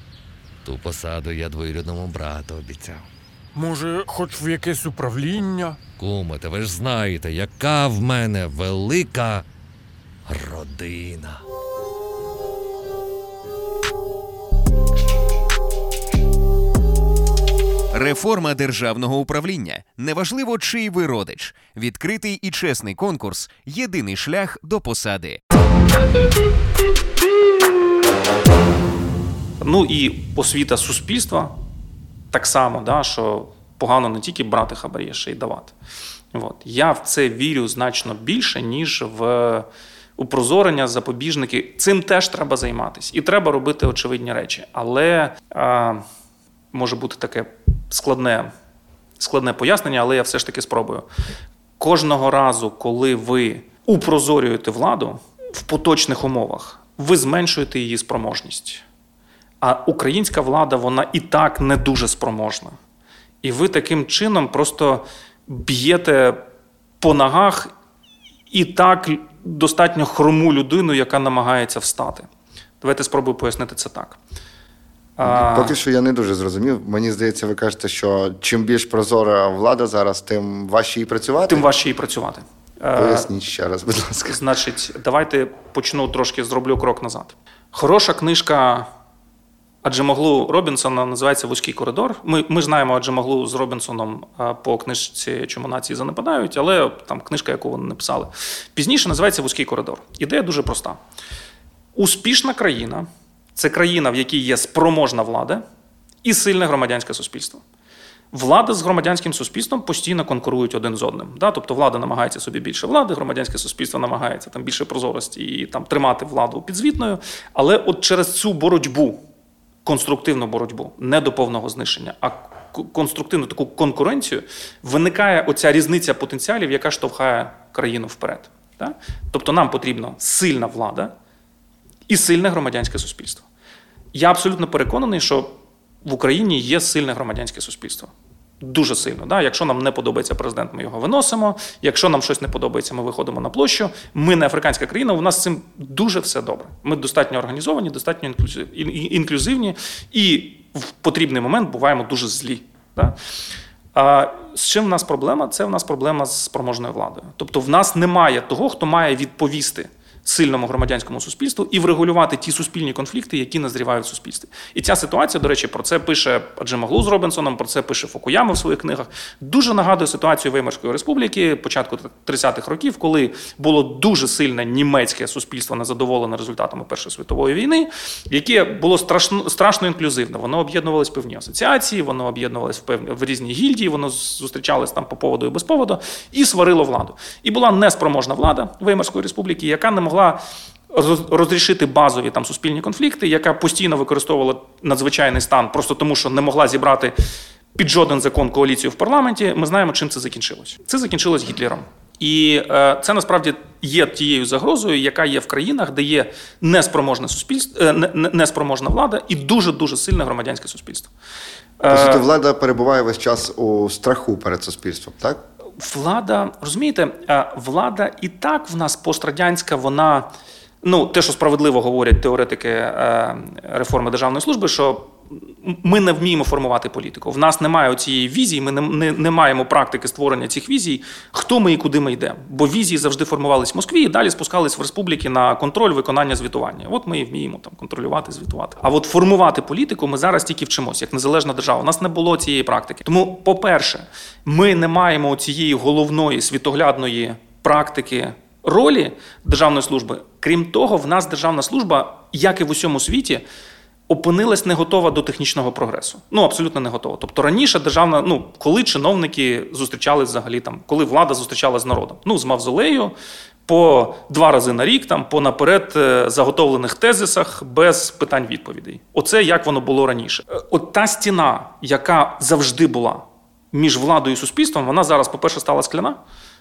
K: Ту посаду я двоюрідному брату обіцяв.
J: Може, хоч в якесь управління?
K: Куме, та ви ж знаєте, яка в мене велика родина.
A: Реформа державного управління неважливо, чий ви родич. Відкритий і чесний конкурс єдиний шлях до посади.
B: Ну і освіта суспільства так само, да, що погано не тільки брати хабарі, ще й давати. От. Я в це вірю значно більше, ніж в упрозорення, запобіжники. Цим теж треба займатися. І треба робити очевидні речі. Але а, може бути таке складне, складне пояснення, але я все ж таки спробую. Кожного разу, коли ви упрозорюєте владу в поточних умовах, ви зменшуєте її спроможність. А українська влада вона і так не дуже спроможна. І ви таким чином просто б'єте по ногах і так достатньо хрому людину, яка намагається встати. Давайте спробую пояснити це так.
C: Поки що я не дуже зрозумів. Мені здається, ви кажете, що чим більш прозора влада зараз, тим важче їй працювати.
B: Тим важче їй працювати.
C: Поясніть ще раз, будь ласка.
B: Значить, давайте почну трошки зроблю крок назад. Хороша книжка Аджемоглу Робінсона називається Вузький коридор. Ми ми знаємо Аджемоглу з Робінсоном по книжці Чому нації занепадають, але там книжка, яку вони написали. Пізніше називається Вузький коридор. Ідея дуже проста. Успішна країна це країна, в якій є спроможна влада і сильне громадянське суспільство. Влада з громадянським суспільством постійно конкурують один з одним. Да? Тобто влада намагається собі більше влади, громадянське суспільство намагається там більше прозорості і там тримати владу підзвітною. Але от через цю боротьбу, конструктивну боротьбу, не до повного знищення, а конструктивну таку конкуренцію, виникає оця різниця потенціалів, яка штовхає країну вперед. Да? Тобто нам потрібна сильна влада і сильне громадянське суспільство. Я абсолютно переконаний, що в Україні є сильне громадянське суспільство. Дуже сильно. Да? Якщо нам не подобається президент, ми його виносимо. Якщо нам щось не подобається, ми виходимо на площу. Ми не африканська країна, у нас з цим дуже все добре. Ми достатньо організовані, достатньо інклюзивні і в потрібний момент буваємо дуже злі. Да? А з чим в нас проблема? Це в нас проблема з спроможною владою. Тобто, в нас немає того, хто має відповісти сильному громадянському суспільству і врегулювати ті суспільні конфлікти, які назрівають в суспільстві. І ця ситуація, до речі, про це пише Джима Глу з Робінсоном, про це пише Фокуяма в своїх книгах. Дуже нагадує ситуацію Веймарської республіки початку 30-х років, коли було дуже сильне німецьке суспільство незадоволене результатами Першої світової війни, яке було страшно страшно інклюзивне. Воно об'єднувалось в певні асоціації, воно об'єднувалось в певні в різні гільдії, воно зустрічалось там по поводу і без поводу, і сварило владу. І була неспроможна влада Веймарської республіки, яка не могла розрішити базові там суспільні конфлікти, яка постійно використовувала надзвичайний стан, просто тому що не могла зібрати під жоден закон коаліцію в парламенті. Ми знаємо, чим це закінчилось. Це закінчилось Гітлером. І е, це насправді є тією загрозою, яка є в країнах, де є неспроможне суспільство, е, неспроможна влада і дуже дуже сильне громадянське суспільство.
C: Суті, влада перебуває весь час у страху перед суспільством, так?
B: Влада, розумієте, влада і так в нас пострадянська, вона. Ну, те, що справедливо говорять теоретики е, реформи державної служби, що ми не вміємо формувати політику. В нас немає цієї візії, ми не, не не, маємо практики створення цих візій, хто ми і куди ми йдемо. Бо візії завжди формувались в Москві і далі спускались в республіки на контроль виконання звітування. От ми і вміємо там контролювати, звітувати. А от формувати політику ми зараз тільки вчимося, як незалежна держава. У нас не було цієї практики. Тому, по-перше, ми не маємо цієї головної світоглядної практики. Ролі державної служби, крім того, в нас державна служба, як і в усьому світі, опинилась не готова до технічного прогресу. Ну абсолютно не готова. Тобто раніше державна, ну коли чиновники зустрічались взагалі там, коли влада зустрічала з народом, ну з мавзолею. По два рази на рік, там по наперед е, заготовлених тезисах без питань відповідей. Оце як воно було раніше. Е, от та стіна, яка завжди була між владою і суспільством, вона зараз, по-перше, стала скляна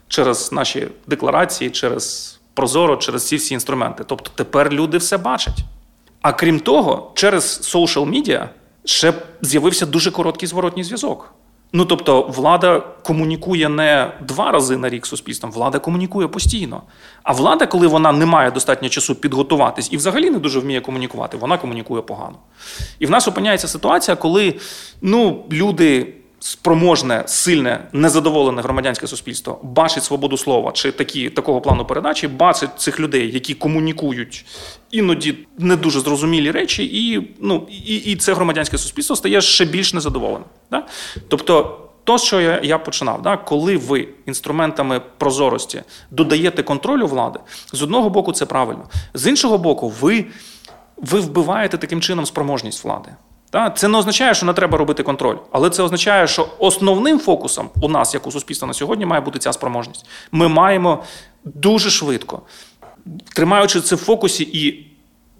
B: через наші декларації, через прозоро, через ці всі інструменти. Тобто тепер люди все бачать. А крім того, через соушал медіа ще з'явився дуже короткий зворотній зв'язок. Ну тобто, влада комунікує не два рази на рік суспільством, влада комунікує постійно. А влада, коли вона не має достатньо часу підготуватись і взагалі не дуже вміє комунікувати, вона комунікує погано. І в нас опиняється ситуація, коли ну, люди спроможне, сильне, незадоволене громадянське суспільство бачить свободу слова чи такі такого плану передачі, бачить цих людей, які комунікують іноді не дуже зрозумілі речі, і ну і, і це громадянське суспільство стає ще більш незадоволеним. Да? Тобто. То, що я я починав, да, коли ви інструментами прозорості додаєте контролю влади, з одного боку це правильно, з іншого боку, ви ви вбиваєте таким чином спроможність влади. Це не означає, що не треба робити контроль, але це означає, що основним фокусом у нас, як у суспільства на сьогодні, має бути ця спроможність. Ми маємо дуже швидко, тримаючи це в фокусі і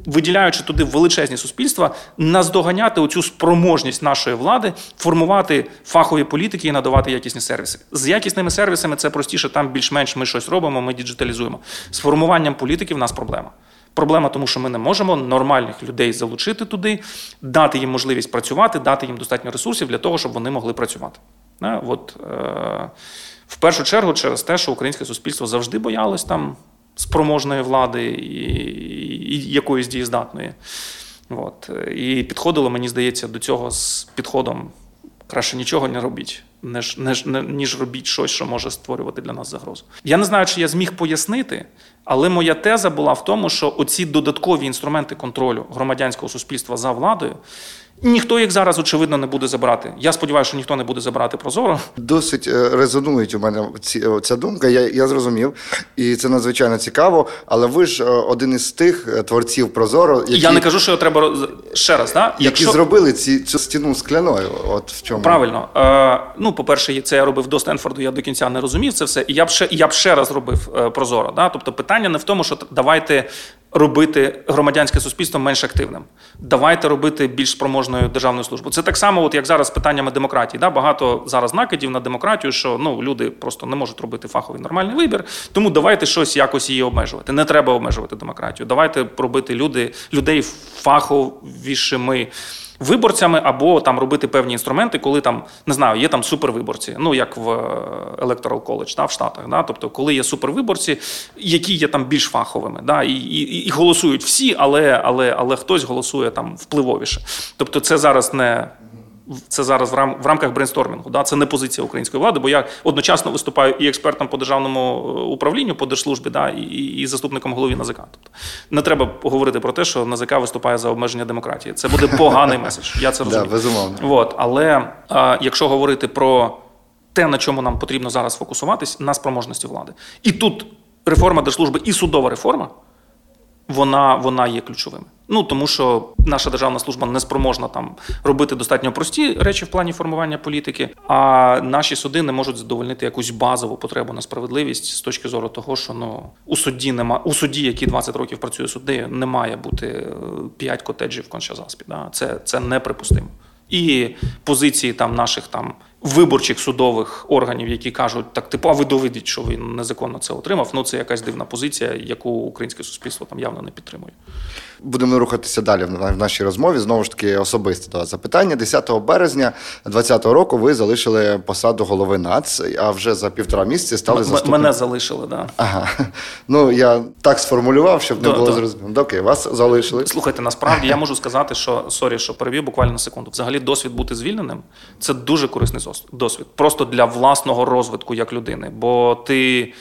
B: виділяючи туди величезні суспільства, наздоганяти оцю спроможність нашої влади, формувати фахові політики і надавати якісні сервіси. З якісними сервісами це простіше, там більш-менш ми щось робимо, ми діджиталізуємо. З формуванням політики в нас проблема. Проблема тому, що ми не можемо нормальних людей залучити туди, дати їм можливість працювати, дати їм достатньо ресурсів для того, щоб вони могли працювати. От, е, в першу чергу, через те, що українське суспільство завжди боялось там спроможної влади і якоїсь дієздатної. От. І підходило, мені здається, до цього з підходом краще нічого не робіть, ніж, ніж, ніж робіть щось, що може створювати для нас загрозу. Я не знаю, чи я зміг пояснити, але моя теза була в тому, що оці додаткові інструменти контролю громадянського суспільства за владою. Ніхто їх зараз, очевидно, не буде забирати. Я сподіваюся, що ніхто не буде забирати прозоро.
C: Досить е, резонують у мене ці, ця думка. Я я зрозумів, і це надзвичайно цікаво. Але ви ж е, один із тих е, творців Прозоро, які
B: я не кажу, що його треба ще раз, да?
C: які Якщо... зробили ці цю стіну скляною. От в чому
B: правильно. Е, Ну, по перше, це я робив до Стенфорду. Я до кінця не розумів це все. І я б ще я б ще раз робив Прозоро. Да? Тобто, питання не в тому, що давайте робити громадянське суспільство менш активним. Давайте робити більш спроможною державною службу. Це так само, от як зараз з питаннями демократії. Да? Багато зараз накидів на демократію, що ну люди просто не можуть робити фаховий нормальний вибір. Тому давайте щось якось її обмежувати. Не треба обмежувати демократію. Давайте робити люди людей фаховішими виборцями, або там робити певні інструменти, коли там не знаю, є там супервиборці, ну як в е, Electoral College да, в Штатах. Да? Тобто, коли є супервиборці, які є там більш фаховими, да? і і, і голосують всі, але але, але хтось голосує там впливовіше. Тобто, це зараз не це зараз в рам в рамках брейнстормінгу. Да? Це не позиція української влади, бо я одночасно виступаю і експертом по державному е, управлінню по держслужбі, да, і і заступником голові НАЗК. Тобто не треба говорити про те, що НАЗК виступає за обмеження демократії. Це буде поганий меседж. Я це розумію.
C: Да, безумовно.
B: От, але а, якщо говорити про те, на чому нам потрібно зараз фокусуватись, на спроможності влади, і тут реформа держслужби і судова реформа вона вона є ключовим. Ну тому що наша державна служба не спроможна там робити достатньо прості речі в плані формування політики, а наші суди не можуть задовольнити якусь базову потребу на справедливість з точки зору того, що ну у суді нема у суді, який 20 років працює суддею, не має бути 5 котеджів в кончазаспі. Да? Це, Це неприпустимо. І позиції там наших там виборчих судових органів, які кажуть, так типу, а ви доведіть, що він незаконно це отримав. Ну це якась дивна позиція, яку українське суспільство там явно не підтримує.
C: Будемо рухатися далі в нашій розмові. Знову ж таки, особисте до запитання. 10 березня 2020 року ви залишили посаду голови НАЦ, а вже за півтора місяці стали заступником.
B: Мене залишили, да.
C: Ага. Ну я так сформулював, щоб не було зрозуміло. Окей, вас залишили.
B: Слухайте, насправді я можу сказати, що sorry, що перевів буквально на секунду. Взагалі, досвід бути звільненим це дуже корисний досвід. Просто для власного розвитку як людини. Бо ти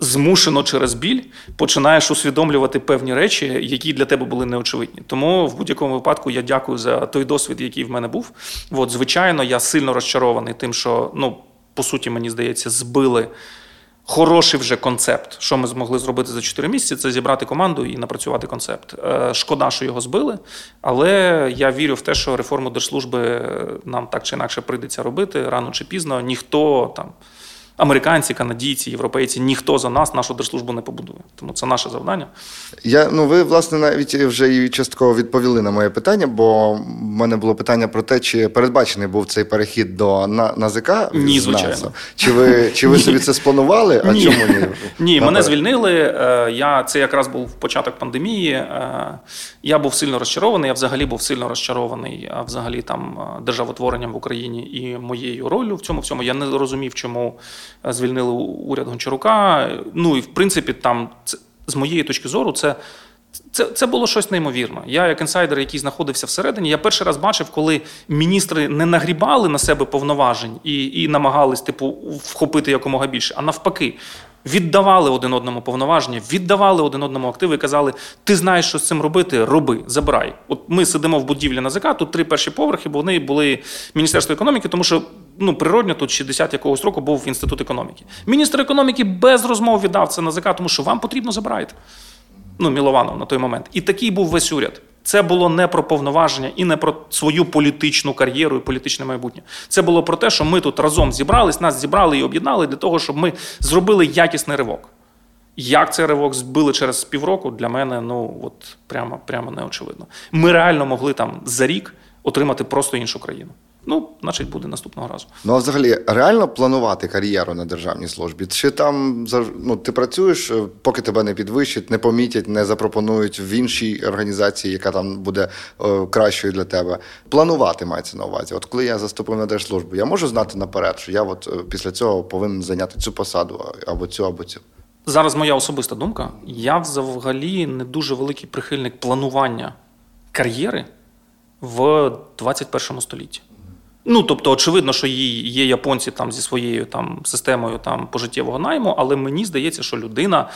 B: змушено через біль починаєш усвідомлювати певні речі, які для тебе були неочевидні. Тому в будь-якому випадку я дякую за той досвід, який в мене був. От, звичайно, я сильно розчарований тим, що ну, по суті, мені здається, збили. Хороший вже концепт, що ми змогли зробити за 4 місяці, це зібрати команду і напрацювати концепт. Е, шкода, що його збили, але я вірю в те, що реформу держслужби нам так чи інакше прийдеться робити рано чи пізно. Ніхто там американці, канадійці, європейці, ніхто за нас нашу держслужбу не побудує. Тому це наше завдання.
C: Я ну ви власне навіть вже і частково відповіли на моє питання, бо в мене було питання про те, чи передбачений був цей перехід до НАЗК?
B: Ні, звичайно.
C: Чи ви чи ви собі це спланували? А
B: ні.
C: чому ні?
B: Ні, мене звільнили. Е, я це якраз був початок пандемії. Е, я був сильно розчарований. Я взагалі був сильно розчарований. А взагалі там е, державотворенням в Україні і моєю ролью в цьому всьому. Я не розумів, чому звільнили уряд Гончарука. Ну і в принципі, там це, з моєї точки зору, це. Це це було щось неймовірне. Я, як інсайдер, який знаходився всередині, я перший раз бачив, коли міністри не нагрібали на себе повноважень і і намагались типу вхопити якомога більше, а навпаки, віддавали один одному повноваження, віддавали один одному активи і казали: Ти знаєш, що з цим робити, роби, забирай. От ми сидимо в будівлі НАЗК, тут три перші поверхи, бо вони були Міністерство економіки, тому що ну, природньо тут 60 якогось року був інститут економіки. Міністр економіки без розмов віддав це НАЗК, тому що вам потрібно забирайте. Ну, Мілованов на той момент. І такий був весь уряд. Це було не про повноваження і не про свою політичну кар'єру і політичне майбутнє. Це було про те, що ми тут разом зібрались, нас зібрали і об'єднали для того, щоб ми зробили якісний ривок. Як цей ривок збили через півроку, для мене ну от прямо прямо неочевидно. Ми реально могли там за рік отримати просто іншу країну. Ну, значить, буде наступного разу.
C: Ну а взагалі реально планувати кар'єру на державній службі? Чи там ну, ти працюєш, е, поки тебе не підвищать, не помітять, не запропонують в іншій організації, яка там буде е, кращою для тебе? Планувати мається на увазі. От коли я заступив на держслужбу, я можу знати наперед, що я от е, після цього повинен зайняти цю посаду або цю, або цю.
B: Зараз моя особиста думка. Я взагалі не дуже великий прихильник планування кар'єри в 21 столітті. Ну, тобто, очевидно, що є, японці там зі своєю там системою там пожиттєвого найму, але мені здається, що людина,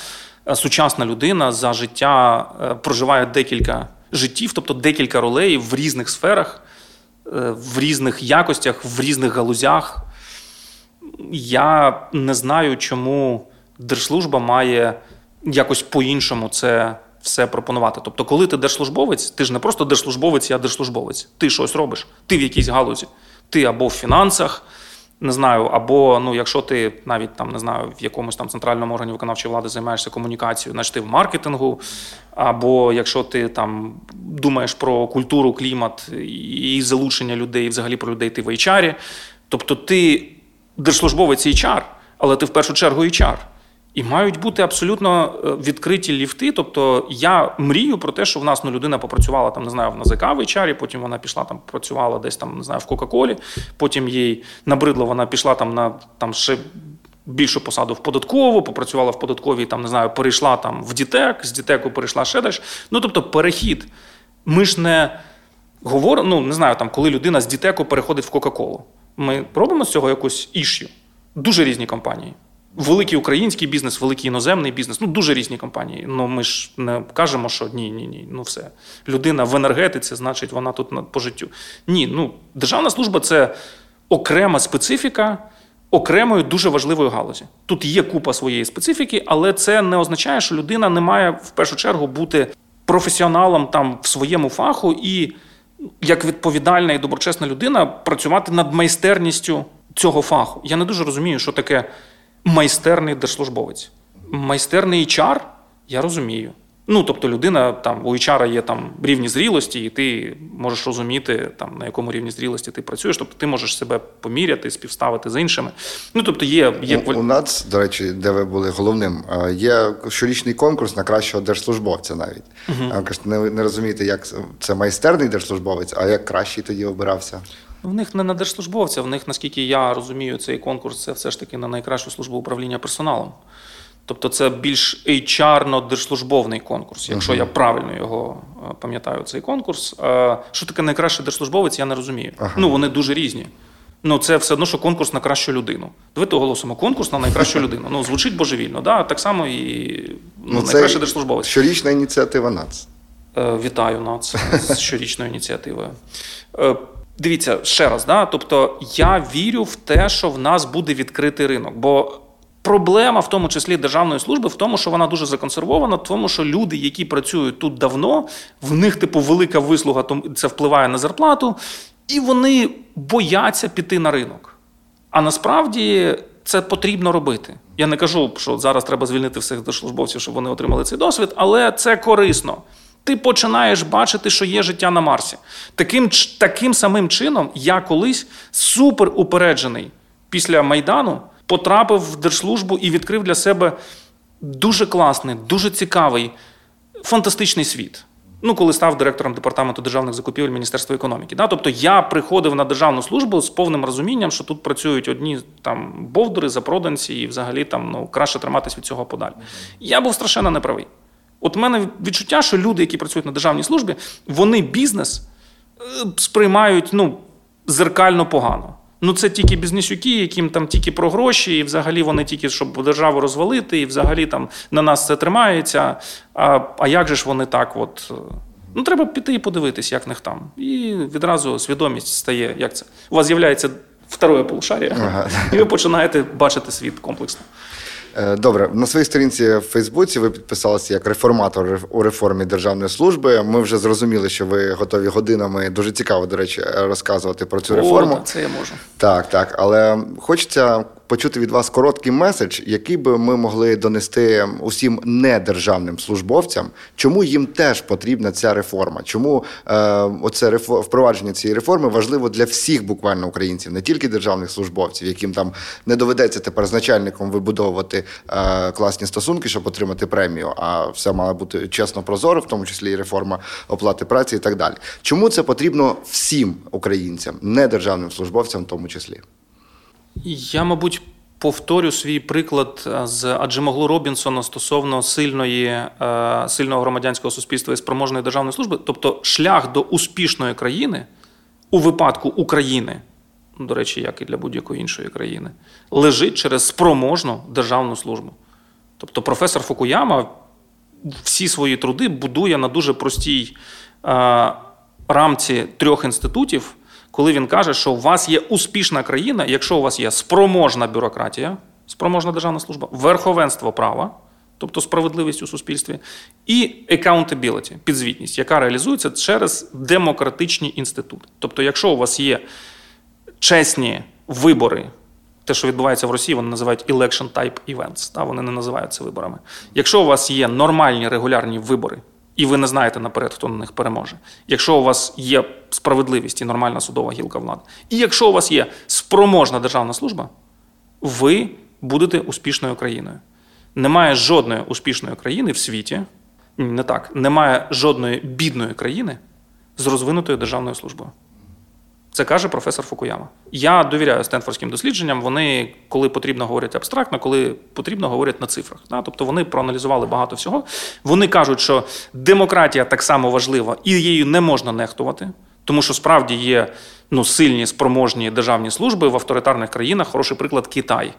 B: е, сучасна людина за життя е, проживає декілька життів, тобто декілька ролей в різних сферах, е, в різних якостях, в різних галузях. Я не знаю, чому держслужба має якось по-іншому це все пропонувати. Тобто, коли ти держслужбовець, ти ж не просто держслужбовець, я держслужбовець. Ти щось робиш, ти в якійсь галузі. Ти або в фінансах, не знаю, або ну, якщо ти навіть там не знаю, в якомусь там центральному органі виконавчої влади займаєшся комунікацією, значить ти в маркетингу, або якщо ти там думаєш про культуру, клімат і залучення людей, взагалі про людей, ти в HR. Тобто ти держслужбовець HR, але ти в першу чергу HR. І мають бути абсолютно е, відкриті ліфти. Тобто я мрію про те, що в нас ну, людина попрацювала там, не знаю, в НАЗК в HR, потім вона пішла там, працювала десь там, не знаю, в Кока-Колі, потім їй набридло, вона пішла там на там ще більшу посаду в податкову, попрацювала в податковій, там, не знаю, перейшла там в Дітек, з Дітеку перейшла ще десь. Ну, тобто, перехід. Ми ж не говоримо, ну не знаю, там, коли людина з Дітеку переходить в Кока-Колу. Ми робимо з цього якусь ішю. Дуже різні компанії. Великий український бізнес, великий іноземний бізнес ну дуже різні компанії. Ну ми ж не кажемо, що ні, ні, ні. Ну все. Людина в енергетиці, значить, вона тут по життю. Ні, ну державна служба це окрема специфіка окремої дуже важливої галузі. Тут є купа своєї специфіки, але це не означає, що людина не має в першу чергу бути професіоналом там в своєму фаху і як відповідальна і доброчесна людина працювати над майстерністю цього фаху. Я не дуже розумію, що таке майстерний держслужбовець. Майстерний HR, я розумію. Ну, тобто, людина там у HR є там рівні зрілості, і ти можеш розуміти, там на якому рівні зрілості ти працюєш. Тобто ти можеш себе поміряти, співставити з іншими. Ну тобто, є, є
C: У, у нас, до речі, де ви були головним, є щорічний конкурс на кращого держслужбовця навіть. Кажуть, Не, не розумієте, як це майстерний держслужбовець, а як кращий тоді обирався?
B: В них не на держслужбовця, в них, наскільки я розумію, цей конкурс це все ж таки на найкращу службу управління персоналом. Тобто це більш HR-держслужбовний конкурс, якщо
C: Мгм.
B: я правильно його е, пам'ятаю, цей конкурс. Е, Що таке найкращий держслужбовець, я не розумію.
C: Ага.
B: Ну, вони дуже різні. Ну, це все одно, що конкурс на кращу людину. Давайте оголосимо конкурс на найкращу людину. Ну, звучить божевільно, да? так само і ну, найкращий держслужбовець.
C: щорічна ініціатива НАЦ.
B: Е, Вітаю НАЦ з щорічною ініціативою. Дивіться ще раз, да? тобто я вірю в те, що в нас буде відкритий ринок. Бо проблема, в тому числі державної служби, в тому, що вона дуже законсервована, в тому, що люди, які працюють тут давно, в них, типу, велика вислуга, це впливає на зарплату, і вони бояться піти на ринок. А насправді це потрібно робити. Я не кажу, що зараз треба звільнити всіх держслужбовців, щоб вони отримали цей досвід, але це корисно. Ти починаєш бачити, що є життя на Марсі. Таким, таким самим чином я колись супер упереджений після Майдану потрапив в держслужбу і відкрив для себе дуже класний, дуже цікавий, фантастичний світ. Ну, коли став директором департаменту державних закупівель Міністерства економіки. Да? Тобто я приходив на державну службу з повним розумінням, що тут працюють одні там бовдури, запроданці, і взагалі там ну краще триматись від цього подалі. Я був страшенно неправий. От в мене відчуття, що люди, які працюють на державній службі, вони бізнес е, сприймають ну, зеркально погано. Ну, це тільки бізнесюки, яким там тільки про гроші, і взагалі вони тільки щоб державу розвалити, і взагалі там на нас це тримається. А, а як же ж вони так? От, е, ну, треба піти і подивитись, як в них там. І відразу свідомість стає, як це. У вас з'являється второе полушарія,
C: Ага.
B: і ви починаєте бачити світ комплексно.
C: Е, Добре, на своїй сторінці в Фейсбуці ви підписалися як реформатор у реформі державної служби. Ми вже зрозуміли, що ви готові годинами дуже цікаво, до речі, розказувати про цю реформу.
B: О, це я можу.
C: Так, так. Але хочеться почути від вас короткий меседж, який би ми могли донести усім недержавним службовцям, чому їм теж потрібна ця реформа? Чому е, оце рефо- впровадження цієї реформи важливо для всіх буквально українців, не тільки державних службовців, яким там не доведеться тепер з начальником вибудовувати е, класні стосунки, щоб отримати премію, а все має бути чесно прозоро, в тому числі і реформа оплати праці і так далі. Чому це потрібно всім українцям, не державним службовцям, в тому числі?
B: Я, мабуть, повторю свій приклад е, з Аджимоглу Робінсона стосовно сильної, е, сильного громадянського суспільства і спроможної державної служби. Тобто, шлях до успішної країни у випадку України, до речі, як і для будь-якої іншої країни, лежить через спроможну державну службу. Тобто, професор Фукуяма всі свої труди будує на дуже простій е, рамці трьох інститутів, коли він каже, що у вас є успішна країна, якщо у вас є спроможна бюрократія, спроможна державна служба, верховенство права, тобто справедливість у суспільстві, і accountability, підзвітність, яка реалізується через демократичні інститути. Тобто, якщо у вас є чесні вибори, те, що відбувається в Росії, вони називають election type events, та, вони не називають це виборами. Якщо у вас є нормальні регулярні вибори, і ви не знаєте наперед, хто на них переможе. Якщо у вас є справедливість і нормальна судова гілка влади, і якщо у вас є спроможна державна служба, ви будете успішною країною. Немає жодної успішної країни в світі, не так, немає жодної бідної країни з розвинутою державною службою. Це каже професор Фукуяма. Я довіряю стенфордським дослідженням. Вони, коли потрібно, говорять абстрактно, коли потрібно, говорять на цифрах. Тобто вони проаналізували багато всього. Вони кажуть, що демократія так само важлива і її не можна нехтувати, тому що справді є ну, сильні спроможні державні служби в авторитарних країнах. Хороший приклад Китай.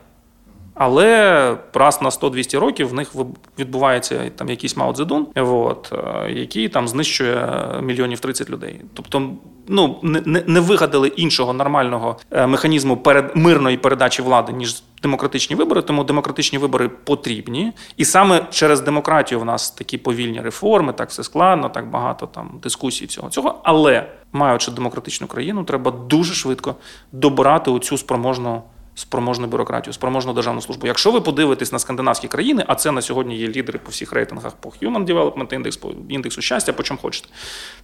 B: Але раз на 100-200 років в них відбувається там якийсь Мао Цзедун, от, е, який там знищує мільйонів 30 людей. Тобто, ну не, не вигадали іншого нормального е, механізму перед мирної передачі влади, ніж демократичні вибори. Тому демократичні вибори потрібні. І саме через демократію в нас такі повільні реформи, так все складно, так багато там дискусій цього цього. Але маючи демократичну країну, треба дуже швидко добирати оцю спроможну спроможну бюрократію, спроможну державну службу. Якщо ви подивитесь на скандинавські країни, а це на сьогодні є лідери по всіх рейтингах по Human Development Index, по індексу щастя, по чому хочете,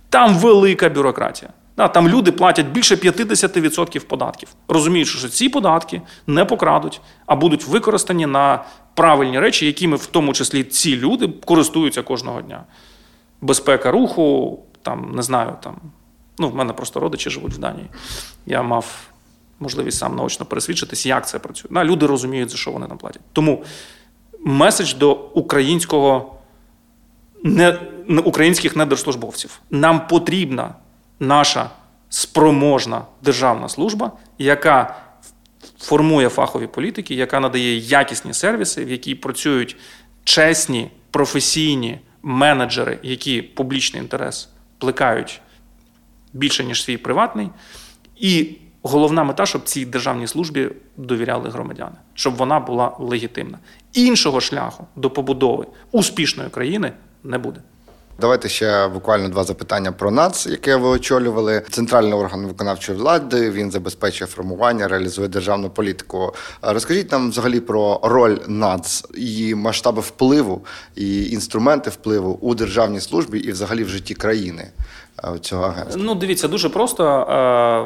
B: там велика бюрократія. Да, Там люди платять більше 50% податків, розуміючи, що ці податки не покрадуть, а будуть використані на правильні речі, якими в тому числі ці люди користуються кожного дня. Безпека руху, там не знаю, там ну в мене просто родичі живуть в Данії. Я мав можливість сам наочно пересвідчитись, як це працює. Да, Люди розуміють, за що вони нам платять. Тому меседж до українського не, українських недержслужбовців. Нам потрібна наша спроможна державна служба, яка формує фахові політики, яка надає якісні сервіси, в якій працюють чесні, професійні менеджери, які публічний інтерес плекають більше, ніж свій приватний. І головна мета, щоб цій державній службі довіряли громадяни, щоб вона була легітимна. Іншого шляху до побудови успішної країни не буде.
C: Давайте ще буквально два запитання про НАЦ, яке ви очолювали. Центральний орган виконавчої влади він забезпечує формування, реалізує державну політику. Розкажіть нам взагалі про роль НАЦ, її масштаби впливу і інструменти впливу у державній службі і взагалі в житті країни. Цього агентства?
B: Ну, дивіться, дуже просто.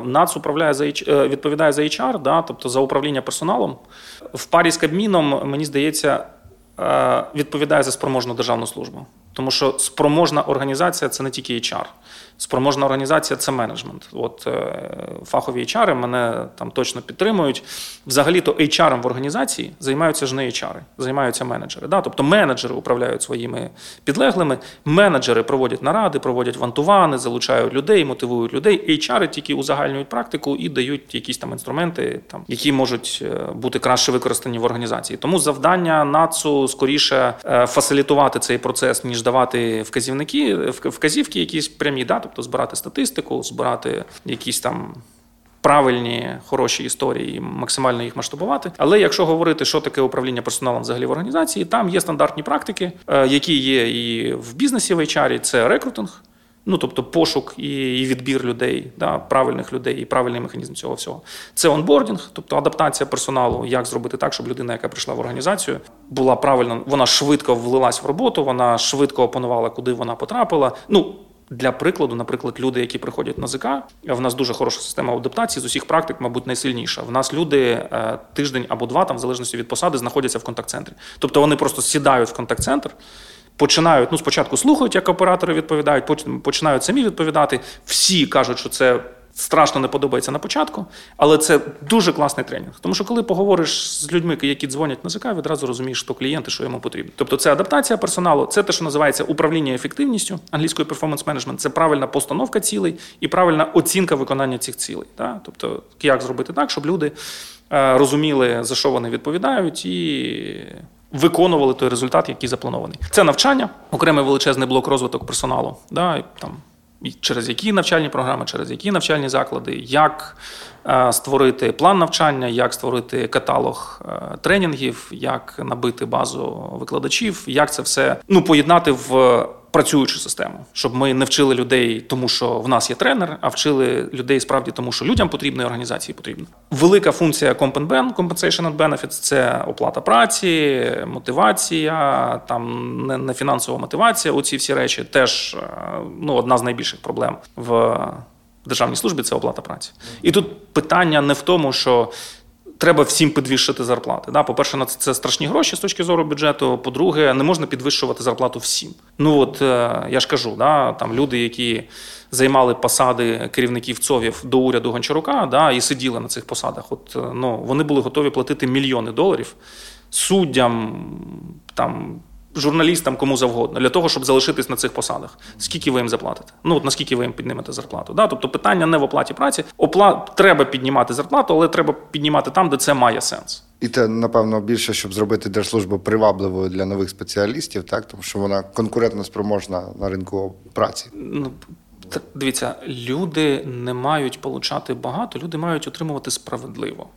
B: НАЦ управляє за відповідає за HR, да, тобто за управління персоналом. В парі з Кабміном, мені здається, відповідає за спроможну державну службу. Тому що спроможна організація це не тільки HR. Спроможна організація це менеджмент. От е, фахові HR мене там точно підтримують. Взагалі-то HR в організації займаються ж не HR, займаються менеджери. Да? Тобто менеджери управляють своїми підлеглими, менеджери проводять наради, проводять вантувани, залучають людей, мотивують людей. HR тільки узагальнюють практику і дають якісь там інструменти, там які можуть е, бути краще використані в організації. Тому завдання НАЦУ скоріше е, фасилітувати цей процес, ніж давати вказівники, вказівки, якісь прямі, да, тобто збирати статистику, збирати якісь там. Правильні хороші історії, максимально їх масштабувати. Але якщо говорити, що таке управління персоналом взагалі в організації, там є стандартні практики, які є і в бізнесі в HR, це рекрутинг. Ну тобто пошук і відбір людей, да, правильних людей і правильний механізм цього всього. Це онбордінг, тобто адаптація персоналу, як зробити так, щоб людина, яка прийшла в організацію, була правильно, вона швидко влилась в роботу, вона швидко опанувала, куди вона потрапила. Ну для прикладу, наприклад, люди, які приходять на ЗК, в нас дуже хороша система адаптації з усіх практик, мабуть, найсильніша. В нас люди е, тиждень або два, там, в залежності від посади, знаходяться в контакт-центрі. Тобто вони просто сідають в контакт-центр. Починають, ну спочатку слухають, як оператори відповідають, потім починають самі відповідати. Всі кажуть, що це страшно не подобається на початку, але це дуже класний тренінг. Тому що коли поговориш з людьми, які дзвонять на ЗК, відразу розумієш, що клієнт і що йому потрібно. Тобто це адаптація персоналу, це те, що називається управління ефективністю англійською перформанс менеджмент це правильна постановка цілей і правильна оцінка виконання цих цілей. Так? Тобто, як зробити так, щоб люди е, розуміли, за що вони відповідають, і виконували той результат, який запланований. Це навчання, окремий величезний блок розвиток персоналу. Да? Там через які навчальні програми, через які навчальні заклади, як е, створити план навчання, як створити каталог е, тренінгів, як набити базу викладачів, як це все ну поєднати в працюючу систему, щоб ми не вчили людей, тому що в нас є тренер, а вчили людей справді тому, що людям потрібно і організації потрібно. Велика функція Comp Compensation and Benefits – це оплата праці, мотивація, там не фінансова мотивація. Оці всі речі теж е, ну, одна з найбільших проблем в державній службі це оплата праці. І тут питання не в тому, що треба всім підвищити зарплати. Да? По-перше, на це страшні гроші з точки зору бюджету. По-друге, не можна підвищувати зарплату всім. Ну от е, я ж кажу, да, там люди, які займали посади керівників ЦОВів до уряду Гончарука, да, і сиділи на цих посадах. От е, ну вони були готові платити мільйони доларів суддям там журналістам, кому завгодно, для того, щоб залишитись на цих посадах. Скільки ви їм заплатите? Ну от наскільки ви їм піднімете зарплату? Да? Тобто питання не в оплаті праці. Опла... Треба піднімати зарплату, але треба піднімати там, де це має сенс.
C: І це, напевно, більше, щоб зробити держслужбу привабливою для нових спеціалістів, так тому що вона конкурентно спроможна на ринку праці.
B: Ну дивіться, люди не мають получати багато, люди мають отримувати справедливо.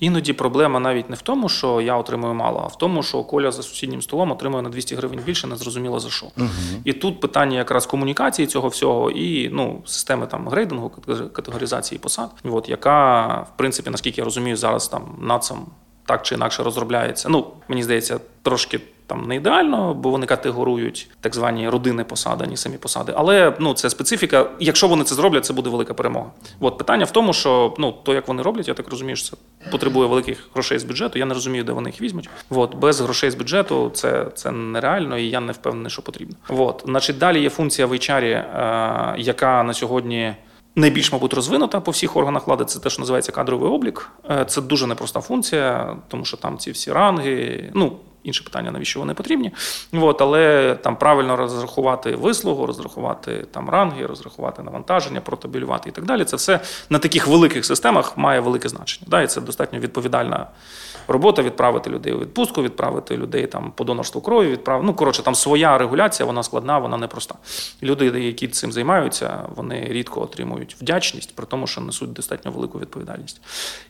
B: Іноді проблема навіть не в тому, що я отримую мало, а в тому, що Коля за сусіднім столом отримує на 200 гривень більше, не зрозуміло за що. Угу. І тут питання якраз комунікації цього всього і ну, системи там грейдингу, категоризації посад, от, яка, в принципі, наскільки я розумію, зараз там нацом так чи інакше розробляється. Ну, мені здається, трошки там не ідеально, бо вони категорують так звані родини посади, а самі посади. Але ну це специфіка. Якщо вони це зроблять, це буде велика перемога. От питання в тому, що ну то, як вони роблять, я так розумію, що це потребує великих грошей з бюджету. Я не розумію, де вони їх візьмуть. От без грошей з бюджету це це нереально, і я не впевнений, що потрібно. От, значить, далі є функція в HR, е, яка на сьогодні. Найбільш, мабуть, розвинута по всіх органах влади це те, що називається кадровий облік. Е, це дуже непроста функція, тому що там ці всі ранги. Ну інше питання, навіщо вони потрібні. От, але там правильно розрахувати вислугу, розрахувати там ранги, розрахувати навантаження, протабілювати і так далі. Це все на таких великих системах має велике значення. Да, І це достатньо відповідальна робота відправити людей у відпустку, відправити людей там по донорству крові, відправити. Ну, коротше, там своя регуляція, вона складна, вона непроста. Люди, які цим займаються, вони рідко отримують вдячність, при тому, що несуть достатньо велику відповідальність.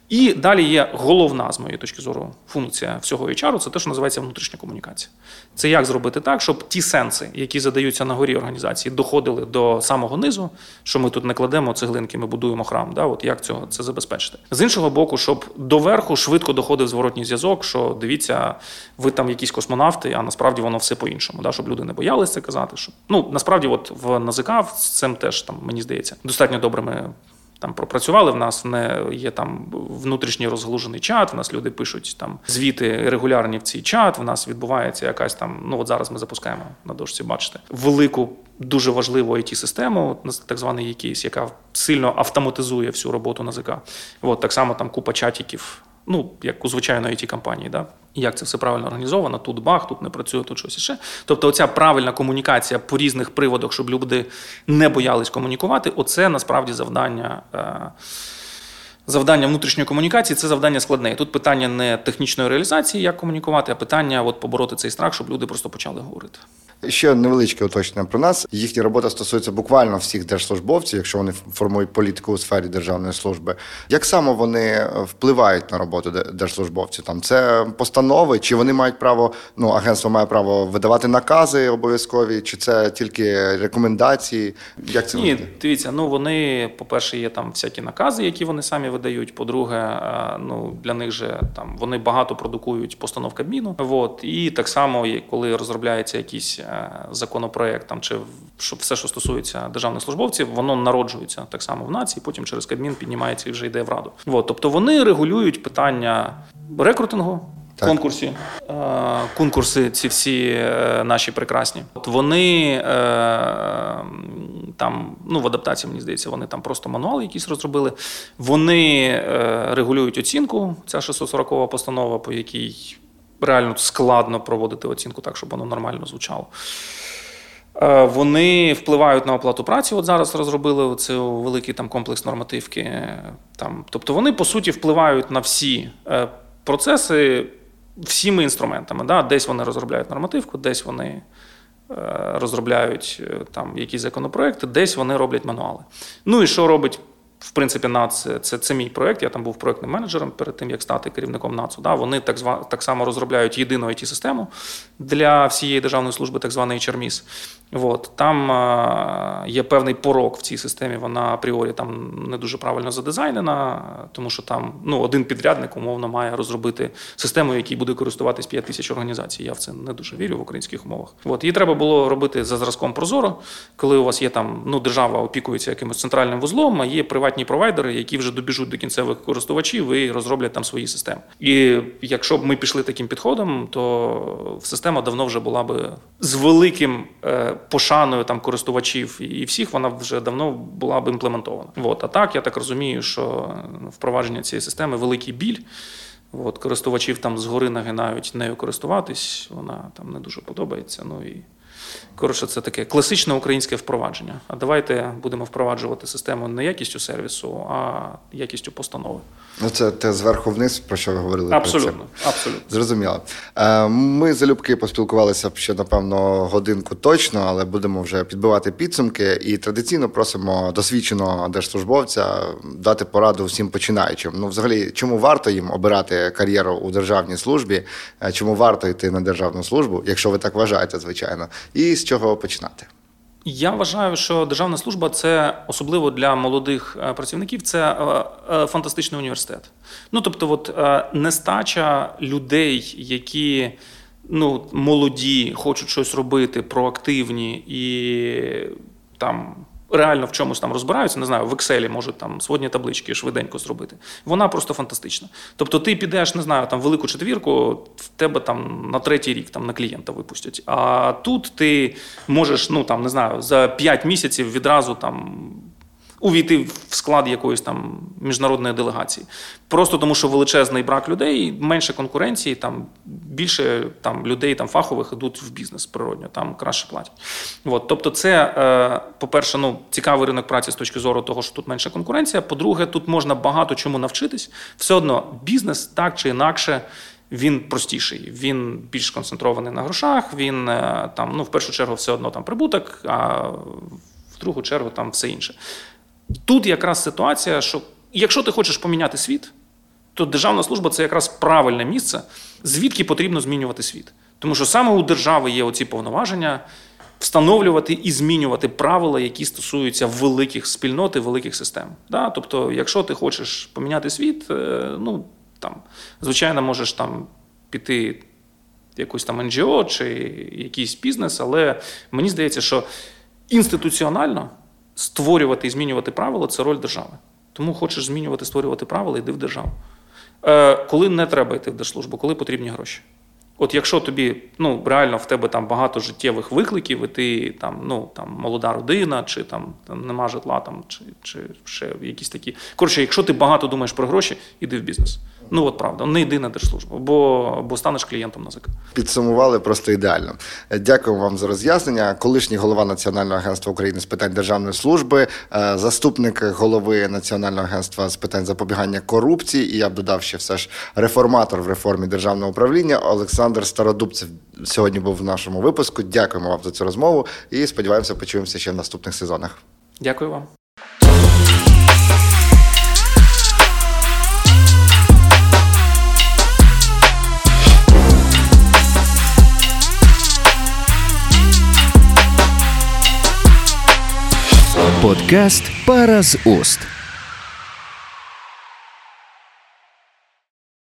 B: І далі є головна, з моєї точки зору, функція всього HR, це те, що називається внутрішня комунікація. Це як зробити так, щоб ті сенси, які задаються на горі організації, доходили до самого низу, що ми тут не кладемо цеглинки, ми будуємо храм. Да? От Як цього це забезпечити? З іншого боку, щоб до верху швидко доходив зворотній зв'язок, що дивіться, ви там якісь космонавти, а насправді воно все по-іншому. Да? Щоб люди не боялися казати. Щоб... Ну, насправді, от в НАЗК з цим теж там, мені здається, достатньо добрими там пропрацювали. В нас не є там внутрішній розглужений чат. В нас люди пишуть там звіти регулярні в цей чат. В нас відбувається якась там. Ну от зараз ми запускаємо на дошці. Бачите, велику. Дуже важливу it систему так званий якийсь, яка сильно автоматизує всю роботу НАЗК. От так само там купа чатиків ну, як у звичайної it компанії, да? як це все правильно організовано, тут баг, тут не працює, тут щось іще. Тобто, оця правильна комунікація по різних приводах, щоб люди не боялись комунікувати, оце насправді завдання. Е, завдання внутрішньої комунікації це завдання складне. І Тут питання не технічної реалізації, як комунікувати, а питання от побороти цей страх, щоб люди просто почали говорити.
C: Ще невеличке уточнення про нас. Їхня робота стосується буквально всіх держслужбовців, якщо вони формують політику у сфері державної служби. Як саме вони е, впливають на роботу де- держслужбовців? Там це постанови, чи вони мають право, ну агентство має право видавати накази обов'язкові, чи це тільки рекомендації? Як це
B: Ні,
C: виглядає?
B: дивіться, ну вони, по-перше, є там всякі накази, які вони самі видають. По-друге, е, ну для них же там вони багато продукують постанов Кабміну. Вот. І так само, коли розробляється якийсь е, законопроект, там чи все, що стосується державних службовців, воно народжується так само в нації, потім через Кабмін піднімається і вже йде в раду. Вот. Тобто вони регулюють питання рекрутингу.
C: Так.
B: Конкурсі, Е, конкурси ці всі е, наші прекрасні. От вони там, ну в адаптації, мені здається, вони там просто мануали якісь розробили. Вони регулюють оцінку. Ця 640 постанова, по якій реально складно проводити оцінку так, щоб воно нормально звучало. Е, Вони впливають на оплату праці. От зараз розробили цей великий там комплекс нормативки. Там, тобто вони по суті впливають на всі е, процеси всіми інструментами. Да? Десь вони розробляють нормативку, десь вони е, розробляють там якісь законопроекти, десь вони роблять мануали. Ну і що робить? В принципі, НАЦ це, це мій проект. Я там був проектним менеджером перед тим, як стати керівником НАЦу. Да, вони так зва, так само розробляють єдину it систему для всієї державної служби, так званий HRMIS. От, там е, є певний порок в цій системі. Вона апріорі там не дуже правильно задизайнена, тому що там ну, один підрядник умовно має розробити систему, якій буде користуватись 5 тисяч організацій. Я в це не дуже вірю в українських умовах. От, її треба було робити за зразком Прозоро, коли у вас є там ну, держава опікується якимось центральним вузлом, а є приватні провайдери, які вже добіжуть до кінцевих користувачів і розроблять там свої системи. І якщо б ми пішли таким підходом, то система давно вже була би з великим е, пошаною там користувачів і всіх, вона вже давно була б імплементована. От, а так я так розумію, що е, впровадження цієї системи великий біль. От, користувачів там згори нагинають нею користуватись, вона там не дуже подобається. Ну і коротше, це таке класичне українське впровадження. А давайте будемо впроваджувати систему не якістю сервісу, а якістю постанови.
C: Ну це те зверху вниз, про що ви говорили. перед цим.
B: Абсолютно, абсолютно.
C: Зрозуміло. Е, Ми залюбки поспілкувалися ще, напевно, годинку точно, але будемо вже підбивати підсумки. І традиційно просимо досвідченого держслужбовця дати пораду всім починаючим. Ну, взагалі, чому варто їм обирати кар'єру у державній службі, Е, чому варто йти на державну службу, якщо ви так вважаєте, звичайно, і з чого починати?
B: Я вважаю, що державна служба це особливо для молодих е, працівників, це е, е, фантастичний університет. Ну тобто, от нестача людей, які ну, молоді, хочуть щось робити, проактивні і там. Реально в чомусь там розбираються, не знаю, в Excel можуть там сводні таблички швиденько зробити. Вона просто фантастична. Тобто, ти підеш, не знаю, там велику четвірку, в тебе там на третій рік там на клієнта випустять. А тут ти можеш, ну там не знаю, за 5 місяців відразу там. Увійти в склад якоїсь там міжнародної делегації, просто тому, що величезний брак людей, менше конкуренції, там більше там людей там фахових ідуть в бізнес природньо, там краще платять. От, тобто, це, е, по-перше, ну цікавий ринок праці з точки зору того, що тут менша конкуренція. По-друге, тут можна багато чому навчитись. Все одно бізнес так чи інакше. Він простіший, він більш концентрований на грошах. Він е, там, ну в першу чергу, все одно там прибуток, а в другу чергу там все інше. Тут якраз ситуація, що якщо ти хочеш поміняти світ, то державна служба це якраз правильне місце, звідки потрібно змінювати світ. Тому що саме у держави є оці повноваження встановлювати і змінювати правила, які стосуються великих спільнот і великих систем. Да? Тобто, якщо ти хочеш поміняти світ, е, ну там, звичайно, можеш там піти якусь там НГО чи якийсь бізнес, але мені здається, що інституціонально створювати і змінювати правила це роль держави. Тому хочеш змінювати, створювати правила, йди в державу. Е, коли не треба йти в держслужбу, коли потрібні гроші. От якщо тобі ну реально в тебе там багато життєвих викликів, і ти там ну там молода родина, чи там, там нема житла, там чи, чи ще якісь такі. Коротше, якщо ти багато думаєш про гроші, іди в бізнес. Ну от правда, не йди на держслужбу, бо, бо станеш клієнтом НАЗК.
C: Підсумували просто ідеально. Дякуємо вам за роз'яснення. Колишній голова Національного агентства України з питань державної служби, е, заступник голови Національного агентства з питань запобігання корупції. І я б додав ще все ж реформатор в реформі державного управління Олександр Стародубцев сьогодні був в нашому випуску. Дякуємо вам за цю розмову і сподіваємося, почуємося ще в наступних сезонах.
B: Дякую вам.
A: Подкаст Пара з уст.